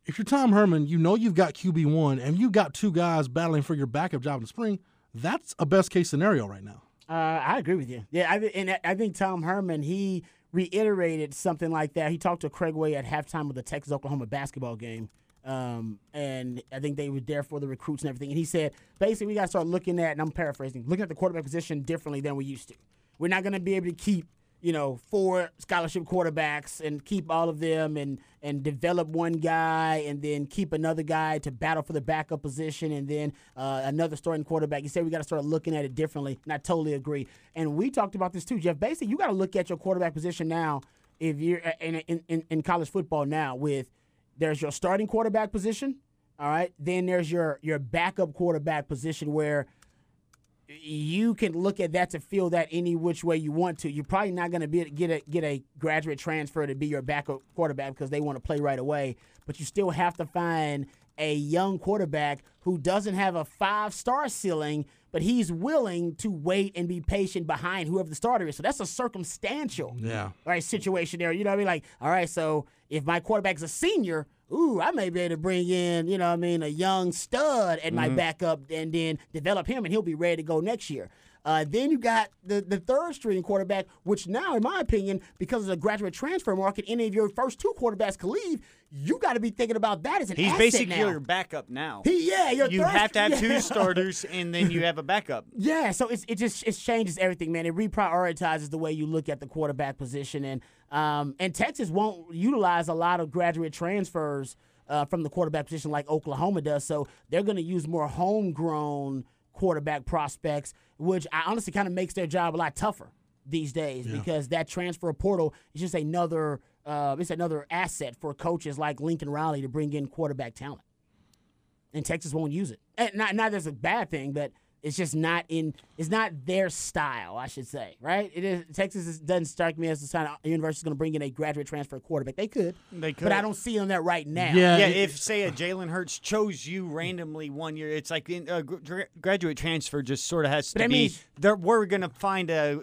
if you're tom herman you know you've got qb1 and you've got two guys battling for your backup job in the spring that's a best case scenario right now Uh, I agree with you. Yeah, I, and I- I think Tom Herman he reiterated something like that. He talked to Craig Way at halftime of the Texas Oklahoma basketball game, um, and I think they were there for the recruits and everything. And he said basically we got to start looking at, and I'm paraphrasing, looking at the quarterback position differently than we used to. We're not going to be able to keep you know four scholarship quarterbacks and keep all of them and and develop one guy and then keep another guy to battle for the backup position and then uh, another starting quarterback. He said we got to start looking at it differently, and I totally agree. And we talked about this too, Jeff. Basically, you got to look at your quarterback position now if you're uh, in, in, in, in college football now with there's your starting quarterback position, all right. Then there's your your backup quarterback position where you can look at that to feel that any which way you want to. You're probably not going to be get a get a graduate transfer to be your backup quarterback because they want to play right away. But you still have to find a young quarterback who doesn't have a five star ceiling, but he's willing to wait and be patient behind whoever the starter is. So that's a circumstantial yeah right situation there. You know what I mean? Like, all right, so if my quarterback's a senior, ooh, I may be able to bring in, you know what I mean, a young stud at my mm-hmm. backup and then develop him and he'll be ready to go next year. Uh, then you got the, the third string quarterback, which now, in my opinion, because of the graduate transfer market, any of your first two quarterbacks can leave. You got to be thinking about that as an He's basically now. your backup now. He, yeah, your you third- have to have yeah. two starters, and then you have a backup. Yeah, so it's, it just it changes everything, man. It reprioritizes the way you look at the quarterback position, and um, and Texas won't utilize a lot of graduate transfers uh, from the quarterback position like Oklahoma does. So they're going to use more homegrown quarterback prospects, which I honestly kind of makes their job a lot tougher these days because that transfer portal is just another uh, it's another asset for coaches like Lincoln Riley to bring in quarterback talent and Texas won't use it. And not not that's a bad thing, but it's just not in it's not their style, I should say, right? It is Texas is, doesn't strike me as the kind of university is going to bring in a graduate transfer quarterback. They could, They could. but I don't see them that right now. Yeah, Yeah, it- if say a Jalen Hurts chose you randomly one year, it's like in, uh, graduate transfer just sort of has to But I be. mean- there, we're going to find a,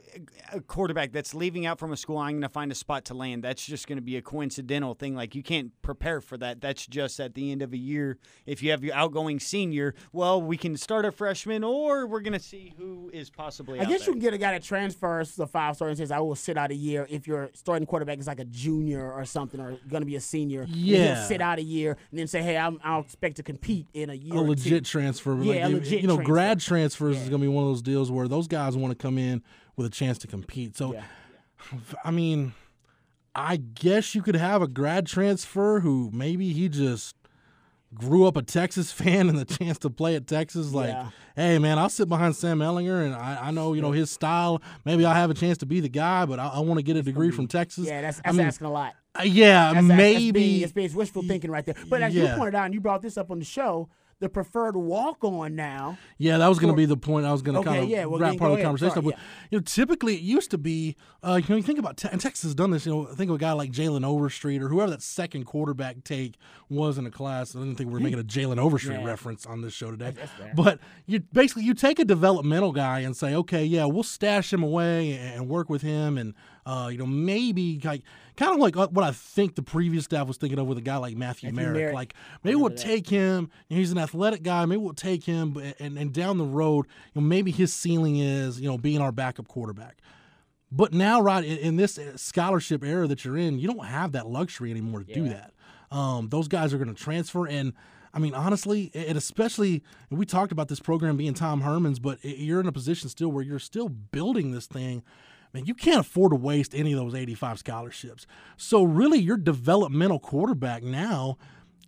a quarterback that's leaving out from a school. I'm going to find a spot to land. That's just going to be a coincidental thing. Like you can't prepare for that. That's just at the end of a year. If you have your outgoing senior, well, we can start a freshman, or we're going to see who is possibly. I out guess there. you can get a guy that transfers the five star and says, "I will sit out a year." If your starting quarterback is like a junior or something, or going to be a senior, Yeah. he'll sit out a year and then say, "Hey, I'm, I'll expect to compete in a year." a or two." legit transfer. Yeah, like, a you- legit you know, transfer. grad transfers is going to be one of those deals where those guys want to come in with a chance to compete. So, Yeah. I mean, I guess you could have a grad transfer who maybe he just grew up a Texas fan and the chance to play at Texas, like, Yeah. hey man, I'll sit behind Sam Ehlinger and I, I know you know his style. Maybe I'll have a chance to be the guy, but I, I want to get a degree from Texas. Yeah, that's, I that's mean, asking a lot. uh, yeah, That's, that's- maybe. that's being, it's, being, wishful thinking right there. But as Yeah. you pointed out, and you brought this up on the show, the preferred walk on now. Yeah, that was going to be the point I was going to Okay, kind of yeah, well, wrap part of the ahead. conversation Sorry, up with. You know, typically it used to be, uh, you know, you think about, te- and Texas has done this, you know, think of a guy like Jalen Overstreet or whoever that second quarterback take was in a class. I didn't think we were making a Jalen Overstreet Yeah. reference on this show today. But you basically, you take a developmental guy and say, okay, yeah, we'll stash him away and work with him and, uh, you know, maybe like, kind of like uh, what I think the previous staff was thinking of with a guy like Matthew, Matthew Merrick. Merrick. Like, maybe we'll take him. and He's an athletic guy. Maybe we'll take him, and, and down the road, you know, maybe his ceiling is, you know, being our backup quarterback. But now, right in, in this scholarship era that you're in, you don't have that luxury anymore to do that. Um, those guys are going to transfer, and I mean, honestly, and especially, we talked about this program being Tom Herman's, but i- you're in a position still where you're still building this thing. Man, you can't afford to waste any of those 85 scholarships. So really, your developmental quarterback now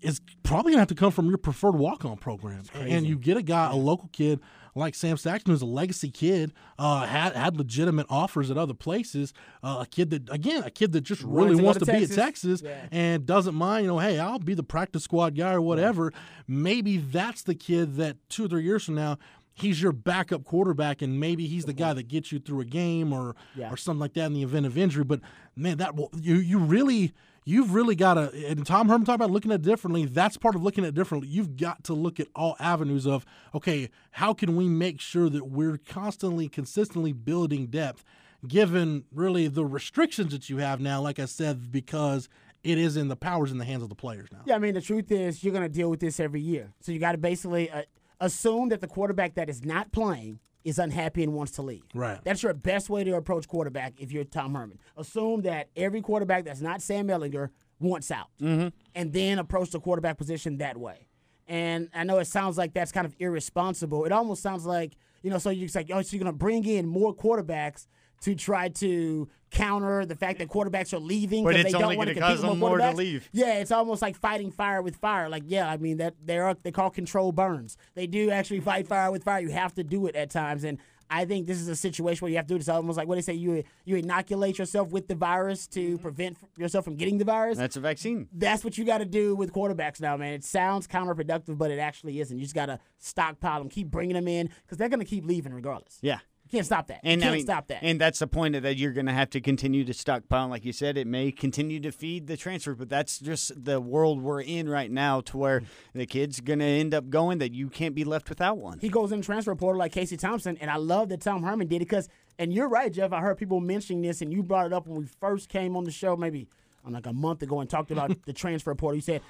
is probably gonna have to come from your preferred walk-on program, and you get a guy, a local kid like Sam Saxton, who's a legacy kid, uh, had had legitimate offers at other places. Uh, a kid that, again, a kid that just really to wants to to, be at Texas. Texas Yeah. and doesn't mind. You know, hey, I'll be the practice squad guy or whatever. Maybe that's the kid that two or three years from now. He's your backup quarterback, and maybe he's the guy that gets you through a game or Yeah. or something like that in the event of injury. But man, that will you you really you've really got to. And Tom Herman talked about looking at it differently. That's part of looking at it differently. You've got to look at all avenues of okay, how can we make sure that we're constantly, consistently building depth, given really the restrictions that you have now. Like I said, because it is in the powers in the hands of the players now. Yeah, I mean, the truth is you're going to deal with this every year. So you got to basically uh, assume that the quarterback that is not playing is unhappy and wants to leave. Right. That's your best way to approach quarterback if you're Tom Herman. Assume that every quarterback that's not Sam Ehlinger wants out, mm-hmm. and then approach the quarterback position that way. And I know it sounds like that's kind of irresponsible. It almost sounds like you know, so you're like, oh, so you're going to bring in more quarterbacks to try to counter the fact that quarterbacks are leaving But because they don't want to compete with them more to leave. Yeah, it's almost like fighting fire with fire. Like, yeah, I mean that they are they call control burns. They do actually fight fire with fire. You have to do it at times, and I think this is a situation where you have to do this. Almost like what they say, you you inoculate yourself with the virus to mm-hmm. prevent yourself from getting the virus. That's a vaccine. That's what you got to do with quarterbacks now, man. It sounds counterproductive, but it actually isn't. You just got to stockpile them, keep bringing them in, because they're going to keep leaving regardless. Yeah. Can't stop that. And can't I mean, stop that. And that's the point of that you're going to have to continue to stockpile. Like you said, it may continue to feed the transfer, but that's just the world we're in right now to where the kid's going to end up going that you can't be left without one. he goes in the transfer portal like Casey Thompson, and I love that Tom Herman did it because, and you're right, Jeff. I heard people mentioning this, and you brought it up when we first came on the show, maybe um, like a month ago, and talked about the transfer portal. You said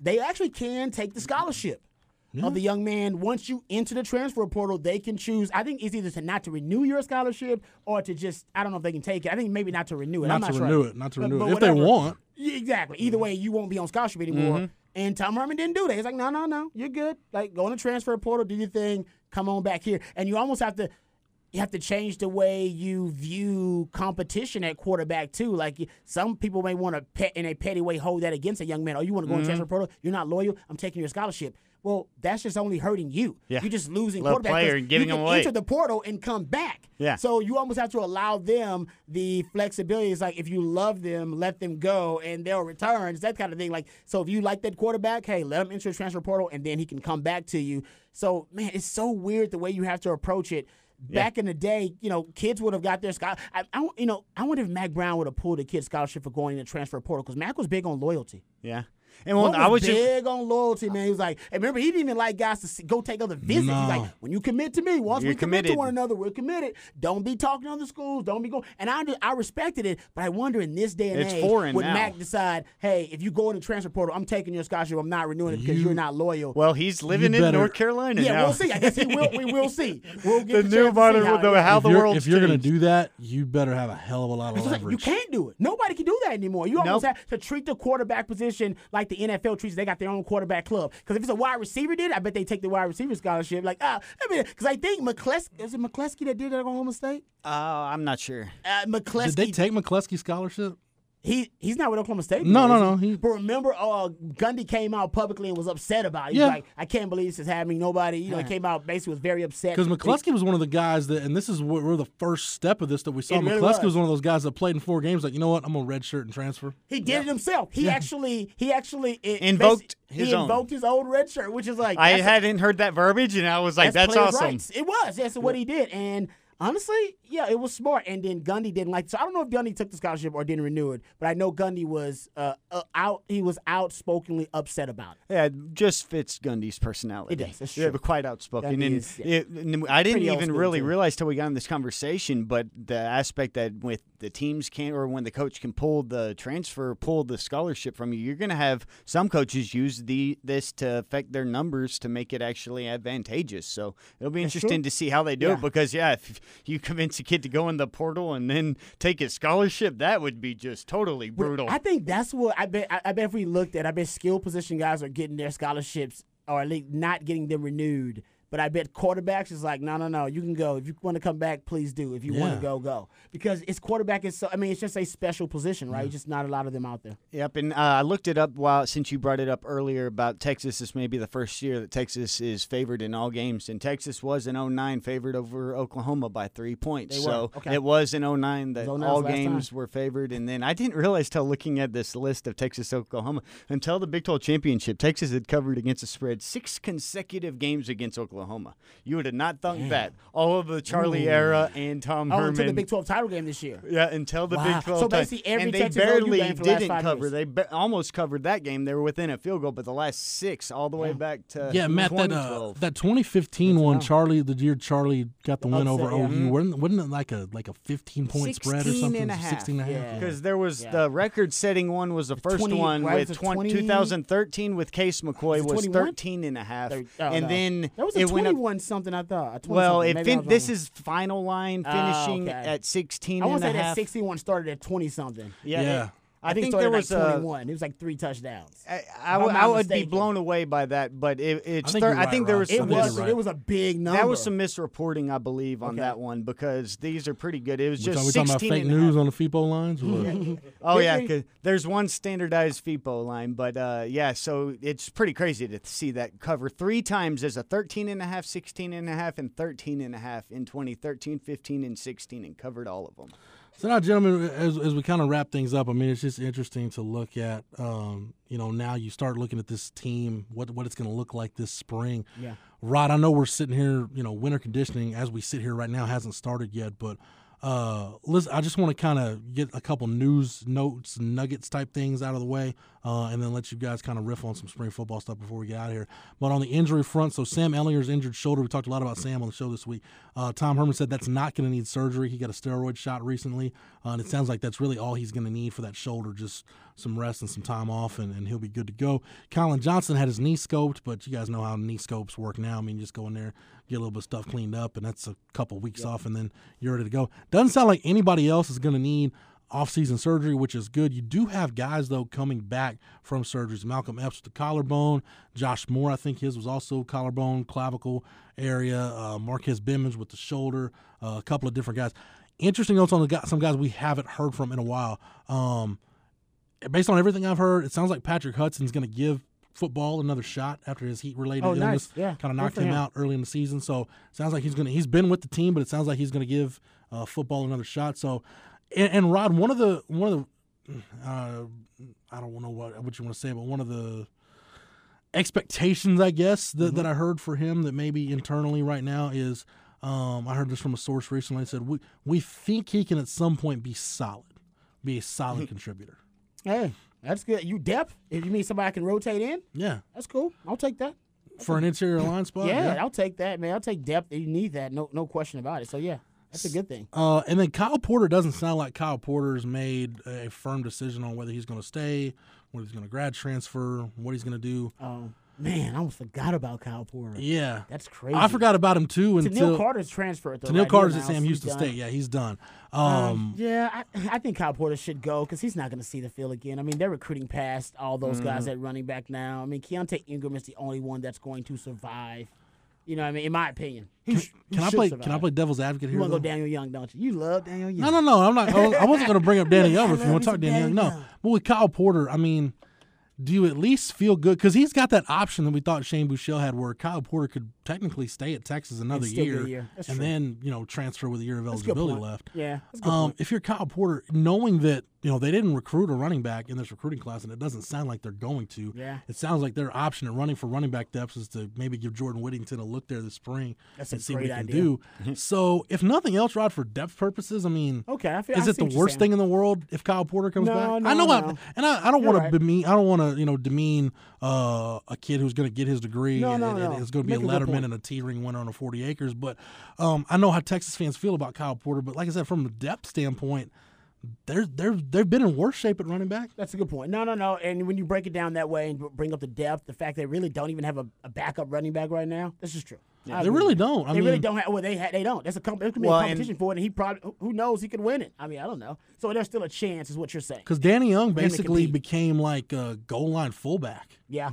they actually can take the scholarship of the young man. Once you enter the transfer portal, they can choose. I think it's either to not to renew your scholarship or to just I don't know if they can take it. I think maybe not to renew it. Not I'm not to sure. renew it, not to But- renew it. but If they want. Yeah, exactly. Either mm-hmm. way, you won't be on scholarship anymore. Mm-hmm. And Tom Herman didn't do that. He's like, no, no, no, you're good. Like, go in the transfer portal, do your thing, come on back here. And you almost have to, you have to change the way you view competition at quarterback too. Like, some people may want to pet in a petty way hold that against a young man. Oh, you want to go in the mm-hmm. transfer portal? You're not loyal. I'm taking your scholarship. Well, that's just only hurting you. Yeah. You're just losing Little quarterback. player and giving you can away. enter the portal and come back. Yeah. So you almost have to allow them the flexibility. It's like if you love them, let them go, and they'll return. It's that kind of thing. Like so, if you like that quarterback, hey, let him enter the transfer portal, and then he can come back to you. So man, it's so weird the way you have to approach it. Back in the day, you know, kids would have got their scholarship. I, I, you know, I wonder if Mack Brown would have pulled a kid's scholarship for going in the transfer portal because Mack was big on loyalty. Yeah. And well, Well, I was just. big on loyalty, man. He was like, and remember, he didn't even like guys to see, go take other visits. No. He's like, when you commit to me, once You're we commit to one another, we're committed. Don't be talking to other schools. Don't be going. And I, I respected it, but I wonder in this day and It's age, foreign would now. Mack decide, hey, if you go in the transfer portal, I'm taking your scholarship. I'm not renewing it because you, are not loyal. Well, he's living in North Carolina yeah, now. we'll see. I guess he will. We will see. We'll the get the, new chance modern, see how, the, yeah. how if the you're, if you're going to do that, you better have a hell of a lot of It's like, you can't do it. Nobody can do that anymore. You almost Nope. have to treat the quarterback position like the NFL treats. They got their own quarterback club. Because if it's a wide receiver did, I bet they take the wide receiver scholarship. Like, ah, I mean, because I think McCleskey is it McCleskey that did that at Oklahoma State? Uh, I'm not sure. Uh, McCleskey. Did they take McCleskey's scholarship? He he's not with Oklahoma State. No, no, no, he- but remember, uh, Gundy came out publicly and was upset about it. He's Yeah. like, I can't believe this is happening. Nobody, you know, he came out basically was very upset Because McCleskey was one of the guys that, and this is where, where the first step of this that we saw. It really McCleskey was. was. one of those guys that played in four games. Like, you know what? I'm gonna red shirt and transfer. He did it himself. He actually, he actually it, Invoked his he own. invoked his old red shirt, which is like I hadn't heard that verbiage, and I was like, "That's, players' awesome." rights. It was. That's what he did. And honestly, yeah, it was smart. And then Gundy didn't like. So I don't know if Gundy took the scholarship or didn't renew it, but I know Gundy was uh, uh, out. He was outspokenly upset about it. Yeah, it just fits Gundy's personality. It does, that's Yeah, true. but quite outspoken. Gundy and is, yeah. it- and I didn't Pretty even really too. realize till we got in this conversation, but the aspect that with the teams can or when the coach can pull the transfer, pull the scholarship from you, you're going to have some coaches use the this to affect their numbers to make it actually advantageous. So it'll be That's interesting true. to see how they do Yeah. it because yeah, if you convince a kid to go in the portal and then take his scholarship, that would be just totally brutal. I think that's what I bet. I, I bet if we looked at, I bet skill position guys are getting their scholarships or at least not getting them renewed. But I bet quarterbacks is like, no, no, no. You can go if you want to come back. Please do. If you want to go, go. Because it's quarterback is so. I mean, it's just a special position, right? Just not a lot of them out there. Yep, and uh, I looked it up while since you brought it up earlier about Texas. This may be the first year that Texas is favored in all games, and Texas was in 09 favored over Oklahoma by three points. They so okay. it was in 09 that It was 09 all games time. were favored, and then I didn't realize till looking at this list of Texas Oklahoma until the Big 12 championship, Texas had covered against the spread six consecutive games against Oklahoma. You would have not thunk that all of the Charlie era and Tom Oh, Herman. until the Big Twelve title game this year. Yeah, until the Wow. Big 12 So basically every and they Texas barely game for didn't five cover. years. They be- almost covered that game. They were within a field goal, but the last six, all the way back to Yeah, Matt, that uh, that 2015 one, Charlie, the year Charlie got the win over yeah. OU, wasn't, wasn't it like a like a 15 point spread or something? and a half. 16 and a half. Yeah. because there was Yeah. the record-setting one was the first 20 one right, with 20, 20 2013 with Case McCoy Was it was 21? 13 and a half, Thir- oh, and no. then there was a it went up. twenty-one something. I thought. Well, something. it fin- this is final line Oh, finishing okay. at 16 I want and to a say that sixty-one started at twenty something. Yeah, Yeah. It- I, think, it there was like a. twenty-one. It was like three touchdowns. I, I, I'm would- not be blown away by that, but it, it's. I think thir- you're I right, think there was It some. think was. you're It was a big number. That was some misreporting, I believe, on Okay. that one because these are pretty good. It was We, just talk- we talking about 16 fake news on the FIPO lines? Oh yeah, they? 'cause there's one standardized FIPO line, but uh, yeah, so it's pretty crazy to see that cover three times as a 13 and a half, 16 and a half, and 13 and a half in 2013, 15, and 16, and covered all of them. So now, gentlemen, as, as we kind of wrap things up, I mean, it's just interesting to look at. Um, you know, now you start looking at this team, what what it's going to look like this spring. Yeah. Rod, I know we're sitting here, you know, winter conditioning as we sit here right now hasn't started yet, but uh, listen, I just want to kind of get a couple news notes, nuggets type things out of the way, uh, and then let you guys kind of riff on some spring football stuff before we get out of here. But on the injury front, so Sam Ehlinger's injured shoulder. We talked a lot about Sam on the show this week. Uh, Tom Herman said that's not going to need surgery. He got a steroid shot recently, uh, and it sounds like that's really all he's going to need for that shoulder, just some rest and some time off, and, and he'll be good to go. Collin Johnson had his knee scoped, but you guys know how knee scopes work now. I mean, you just go in there, get a little bit of stuff cleaned up, and that's a couple weeks off, and then you're ready to go. Doesn't sound like anybody else is going to need off-season surgery, which is good. You do have guys though coming back from surgeries. Malcolm Epps with the collarbone. Josh Moore, I think his was also collarbone, clavicle area. Uh, Marqez Bimmons with the shoulder. Uh, a couple of different guys. Interesting notes on the guy, some guys we haven't heard from in a while. Um, based on everything I've heard, it sounds like Patrick Hudson's going to give football another shot after his heat-related Oh, nice. illness Yeah, kind of knocked him him. out early in the season. So it sounds like he's going to. He's been with the team, but it sounds like he's going to give uh, football another shot. So, and, and Rod, one of the one of the, uh, I don't know what what you want to say, but one of the expectations, I guess, that, Mm-hmm. that I heard for him that maybe internally right now is, um, I heard this from a source recently. Said we we think he can at some point be solid, be a solid contributor. Hey, that's good. You depth. If you mean somebody I can rotate in, Yeah, that's cool. I'll take that. for an interior line spot. yeah, I'll take that, man. I'll take depth. You need that. No, no question about it. So yeah, that's a good thing. Uh, and then Kyle Porter doesn't sound like Kyle Porter's made a firm decision on whether he's going to stay, whether he's going to grad transfer, what he's going to do. Um, man, I almost forgot about Kyle Porter. Yeah, That's crazy. I forgot about him too To until Neil Carter's transferred. Though, Neil right? Carter's at Sam Houston. State. Yeah, he's done. Um, Um, yeah, I, I think Kyle Porter should go because he's not going to see the field again. I mean, they're recruiting past all those guys Mm-hmm. at running back now. I mean, Keaontay Ingram is the only one that's going to survive. You know what I mean? In my opinion, he sh- he Can I play? survive. Can I play devil's advocate here? You want to go? Daniel Young, don't you? You love Daniel Young. No, no, no. I'm not. I I wasn't going to bring up Daniel Young if you want to talk Daniel Young. No, but with Kyle Porter, I mean, do you at least feel good because he's got that option that we thought Shane Buechele had, where Kyle Porter could technically stay at Texas another year, year. And true. then you know transfer with a year of That's a good eligibility left. Yeah, that's a good Um, if you're Kyle Porter, knowing that you know they didn't recruit a running back in this recruiting class, and it doesn't sound like they're going to. Yeah. It sounds like their option at running for running back depths is to maybe give Jordan Whittington a look there this spring That's a and see what he can idea. do. so, if nothing else, Rod, for depth purposes, I mean, Okay, I feel. is I it the worst thing in the world if Kyle Porter comes No, back? no, I know, I, and I, I don't want right. to demean. I don't want to, you know, demean uh, a kid who's going to get his degree No, and, no, and- and no. is going to be Make a a letterman point. and a T ring winner on a forty acres. But um, I know how Texas fans feel about Kyle Porter. But like I said, from a depth standpoint, they're they're they've been in worse shape at running back. That's a good point. No, no, no. And when you break it down that way and bring up the depth, the fact they really don't even have a, a backup running back right now, this is true. I They agree really don't. I they really don't have. Well, they ha- they don't. That's a comp- there could be Well, a competition for it, and he probably who- who knows he could win it. I mean, I don't know. So there's still a chance, is what you're saying. Because Danny Young For him to basically became like a goal line fullback. Yeah,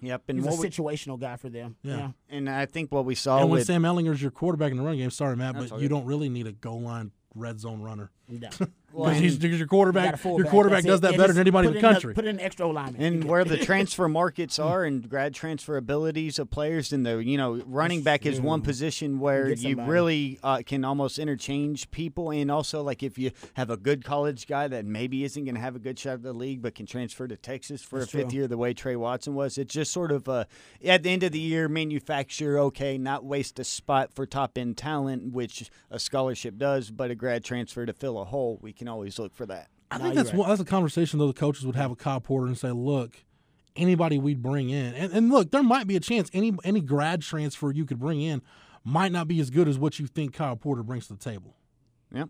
Yep, and he's a what we, situational guy for them. Yeah. Yeah. and I think what we saw and when with Sam Ehlinger's your quarterback in the run game, sorry Matt, but you don't really need a goal line red zone runner. No. Well, Because he's because your quarterback, a your quarterback does that Yeah, better than anybody in put the another- country. Put in an extra lineman. and where the transfer markets are and grad transfer abilities of players and the you know running back is one position where you really uh, can almost interchange people and also like if you have a good college guy that maybe isn't going to have a good shot at the league but can transfer to Texas for That's a fifth true. year the way Tre Watson was it's just sort of uh, at the end of the year manufacture okay not waste a spot for top end talent which a scholarship does but a grad transfer to fill a hole we can always look for that I No, think that's right. one, that's a conversation though the coaches would have with Kyle Porter and say, look, anybody we'd bring in, and, and look, there might be a chance any any grad transfer you could bring in might not be as good as what you think Kyle Porter brings to the table. yep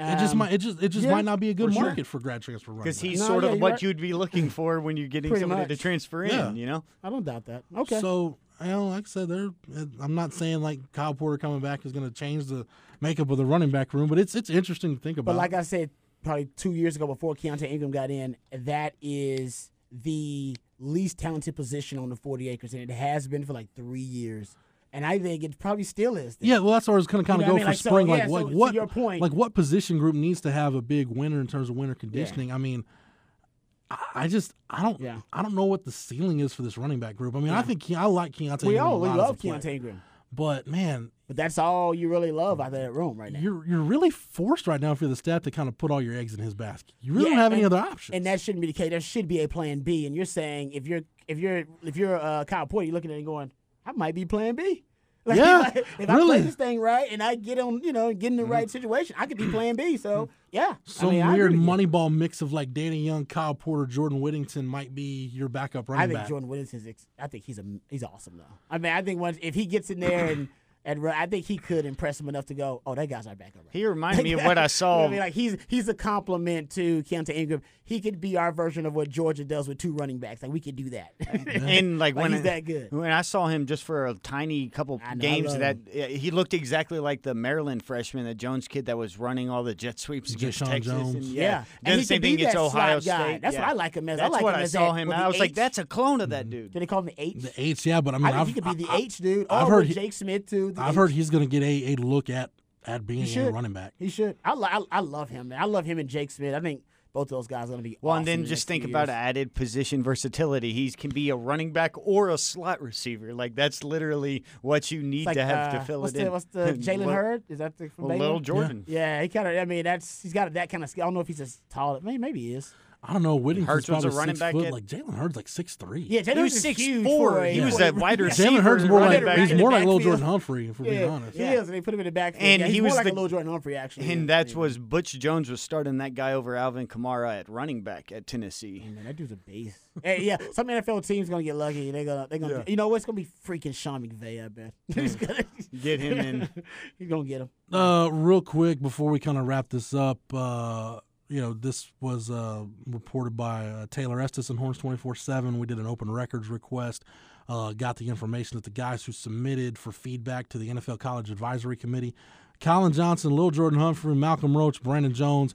it just Um, might it just it just yeah, might not be a good for sure. market for grad transfer running because he's No, sort yeah, of what right. you'd be looking for when you're getting Pretty somebody to transfer in Yeah. you know I don't doubt that. Okay. So, you know, like I said, there. I'm not saying like Kyle Porter coming back is going to change the makeup of the running back room, but it's it's interesting to think about. But like I said, probably two years ago before Keaontay Ingram got in, that is the least talented position on the 40 acres, and it has been for like three years. And I think it probably still is. Yeah, well, that's where I was going to kind You of know go I mean? for Like, so, spring. yeah, like, so like to what, your point- like what position group needs to have a big winner in terms of winter conditioning? I mean, I, just I don't Yeah. I don't know what the ceiling is for this running back group. I mean, I think I like Keaontay. We Ingram all we lot as a love. Keaontay Ingram, but man, but that's all you really love out of that room right now. you're you're really forced right now for the staff to kind of put all your eggs in his basket. You really Yeah, don't have any other options. And that shouldn't be the case. There should be a plan B. And you're saying if you're if you're if you're uh, Kyle Porter, you're looking at it and going, I might be plan B. Like, Yeah, like, if I play this thing right and I get on, you know, get in the right situation, I could be plan B. So yeah, Some I mean, weird agree with you. Moneyball mix of like Danny Young, Kyle Porter, Jordan Whittington might be your backup running I think back. Jordan Whittington's. Ex- I think he's a he's awesome though. I mean, I think once if he gets in there and and I think he could impress him enough to go. Oh, that guy's our backup. Right He reminded me of what I saw. I mean, like he's he's a compliment to Keaontay Ingram. He could be our version of what Georgia does with two running backs. Like we could do that. and like, Like, when he's I- that good. When I saw him just for a tiny couple know, games, that yeah, he looked exactly like the Maryland freshman, the Jones kid that was running all the jet sweeps against Jeshaun Texas. Jones. And, Yeah, yeah, and Done he the same could be thing against that Ohio slot guy. That's yeah. what I like him as. I That's like what him I saw him. with and the I was like, that's a clone of that mm-hmm. dude. Do they call him the H? the H, yeah, but I mean, I think he could be the I- H dude. I've or heard Jake Smith too. The I've H. heard he's going to get a, a look at at being a running back. He should. I, li- I, I love him. Man. I love him and Jake Smith. I think both of those guys are going to be Well, awesome and then in the just think about years. added position versatility. He can be a running back or a slot receiver. Like that's literally what you need like, to have uh, to fill it the, in. What's the Jalen Well, Hurd? Is that the from well, Little Jordan. Yeah, he kind of. I mean, that's he's got that kind of skill. I don't know if he's as tall. Maybe, maybe he is. I don't know. Whittington's Hurts was a probably running six back foot. at- Like Jalen Hurd's like six three. Yeah, Jalen He was Hurts is six huge four. for a- He was that a- wide yeah. receiver. Jalen Hurd's more running like back he's in the more like little backfield. Jordan Humphrey, if we're being Yeah, honest. he is. And they put him in the backfield. And yeah, he he's was more like the- a little Jordan Humphrey, actually. And yeah. that's yeah. was Butch Jones was starting that guy over Alvin Kamara at running back at Tennessee. Man, that dude's a beast. hey, yeah, some NFL teams gonna get lucky. They're gonna, they're gonna. You know what's gonna be freaking Sean McVay? I bet. He's gonna Get him in. He's gonna get him. Uh, real quick before we kind of wrap this up, uh, you know, this was uh, reported by uh, Taylor Estes and Horns 24 7. We did an open records request. Uh, got the information that the guys who submitted for feedback to the NFL College Advisory Committee, Collin Johnson, Lil'Jordan Humphrey, Malcolm Roach, Brandon Jones,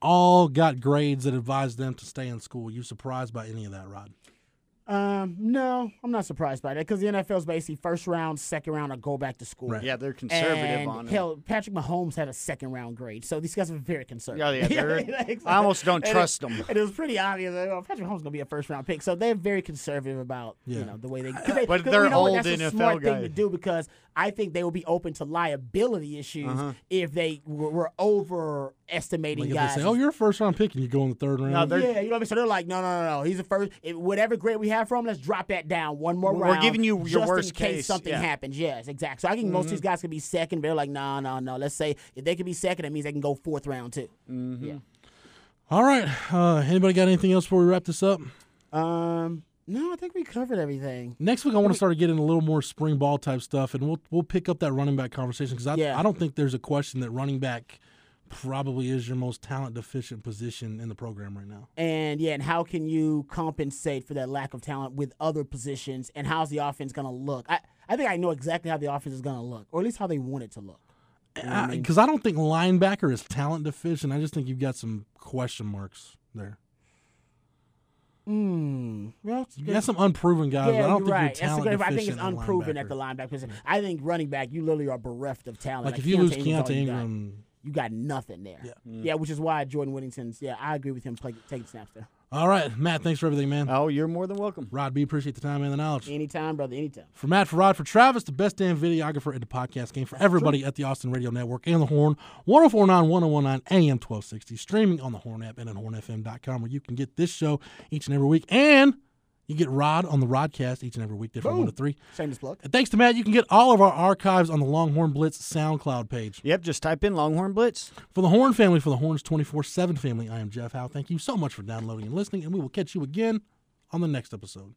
all got grades that advised them to stay in school. You surprised by any of that, Rod? Um, no, I'm not surprised by that because the NFL is basically first round, second round, or go back to school. Right. Yeah, they're conservative and on it. hell, Patrick Mahomes had a second round grade, so these guys are very conservative. Yeah, yeah, they're- I almost don't And it- trust them. And it was pretty obvious that oh, Patrick Mahomes is gonna be a first round pick, so they're very conservative about Yeah. you know the way they. 'cause they But 'cause they're you know old that's a NFL smart thing to do because I think they will be open to liability issues Uh-huh. if they were, were overestimating Like if guys. they say, "Oh, you're a first round pick," and you go in the third round. No, yeah, you know what I mean. So they're like, no, no, no, no. He's the first. If, whatever grade we have from, let's drop that down one more round. We're giving you your just worst in case case, something yeah. Mm-hmm. happens. Yes, exactly. So I think most of these guys could be second, but they're like, no, no, no. Let's say if they could be second, that means they can go fourth round too. Mm-hmm. All right. Uh, anybody got anything else before we wrap this up? Um, no, I think we covered everything. Next week, I want to start getting a little more spring ball type stuff, and we'll we'll pick up that running back conversation because I, Yeah. I don't think there's a question that running back probably is your most talent deficient position in the program right now. And yeah, and how can you compensate for that lack of talent with other positions? And how's the offense going to look? I, I think I know exactly how the offense is going to look, or at least how they want it to look. You know I mean? Because I, don't think linebacker is talent deficient. I just think you've got some question marks there. Hmm. Well, You got some unproven guys. but I don't think right. you're talent good. I think it's deficient unproven at the linebacker. position. I think running back, you literally are bereft of talent. Like if you lose Keaontay all Keaontay. Ingram, you got nothing there. Mm. Yeah. which is why Jordan Whittington's. Yeah, I agree with him play, taking snaps there. all right, Matt. Thanks for everything, man. Oh, you're more than welcome. Rod B, appreciate the time and the knowledge. Anytime, brother. Anytime. For Matt, for Rod, for Travis, the best damn videographer in the podcast game. For everybody at the Austin Radio Network and the Horn, 1049 1019 AM 1260, streaming on the Horn app and at hornfm.com, where you can get this show each and every week. And you get Rod on the Rodcast each and every week, different one to three. Shameless plug. And thanks to Matt, you can get all of our archives on the Longhorn Blitz SoundCloud page. Yep, just type in Longhorn Blitz. For the Horn family, for the Horns 24 7 family, I am Jeff Howe. Thank you so much for downloading and listening, and we will catch you again on the next episode.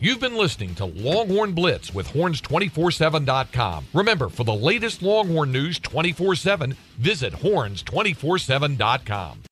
You've been listening to Longhorn Blitz with horns247.com. Remember, for the latest Longhorn news 24 7, visit horns247.com.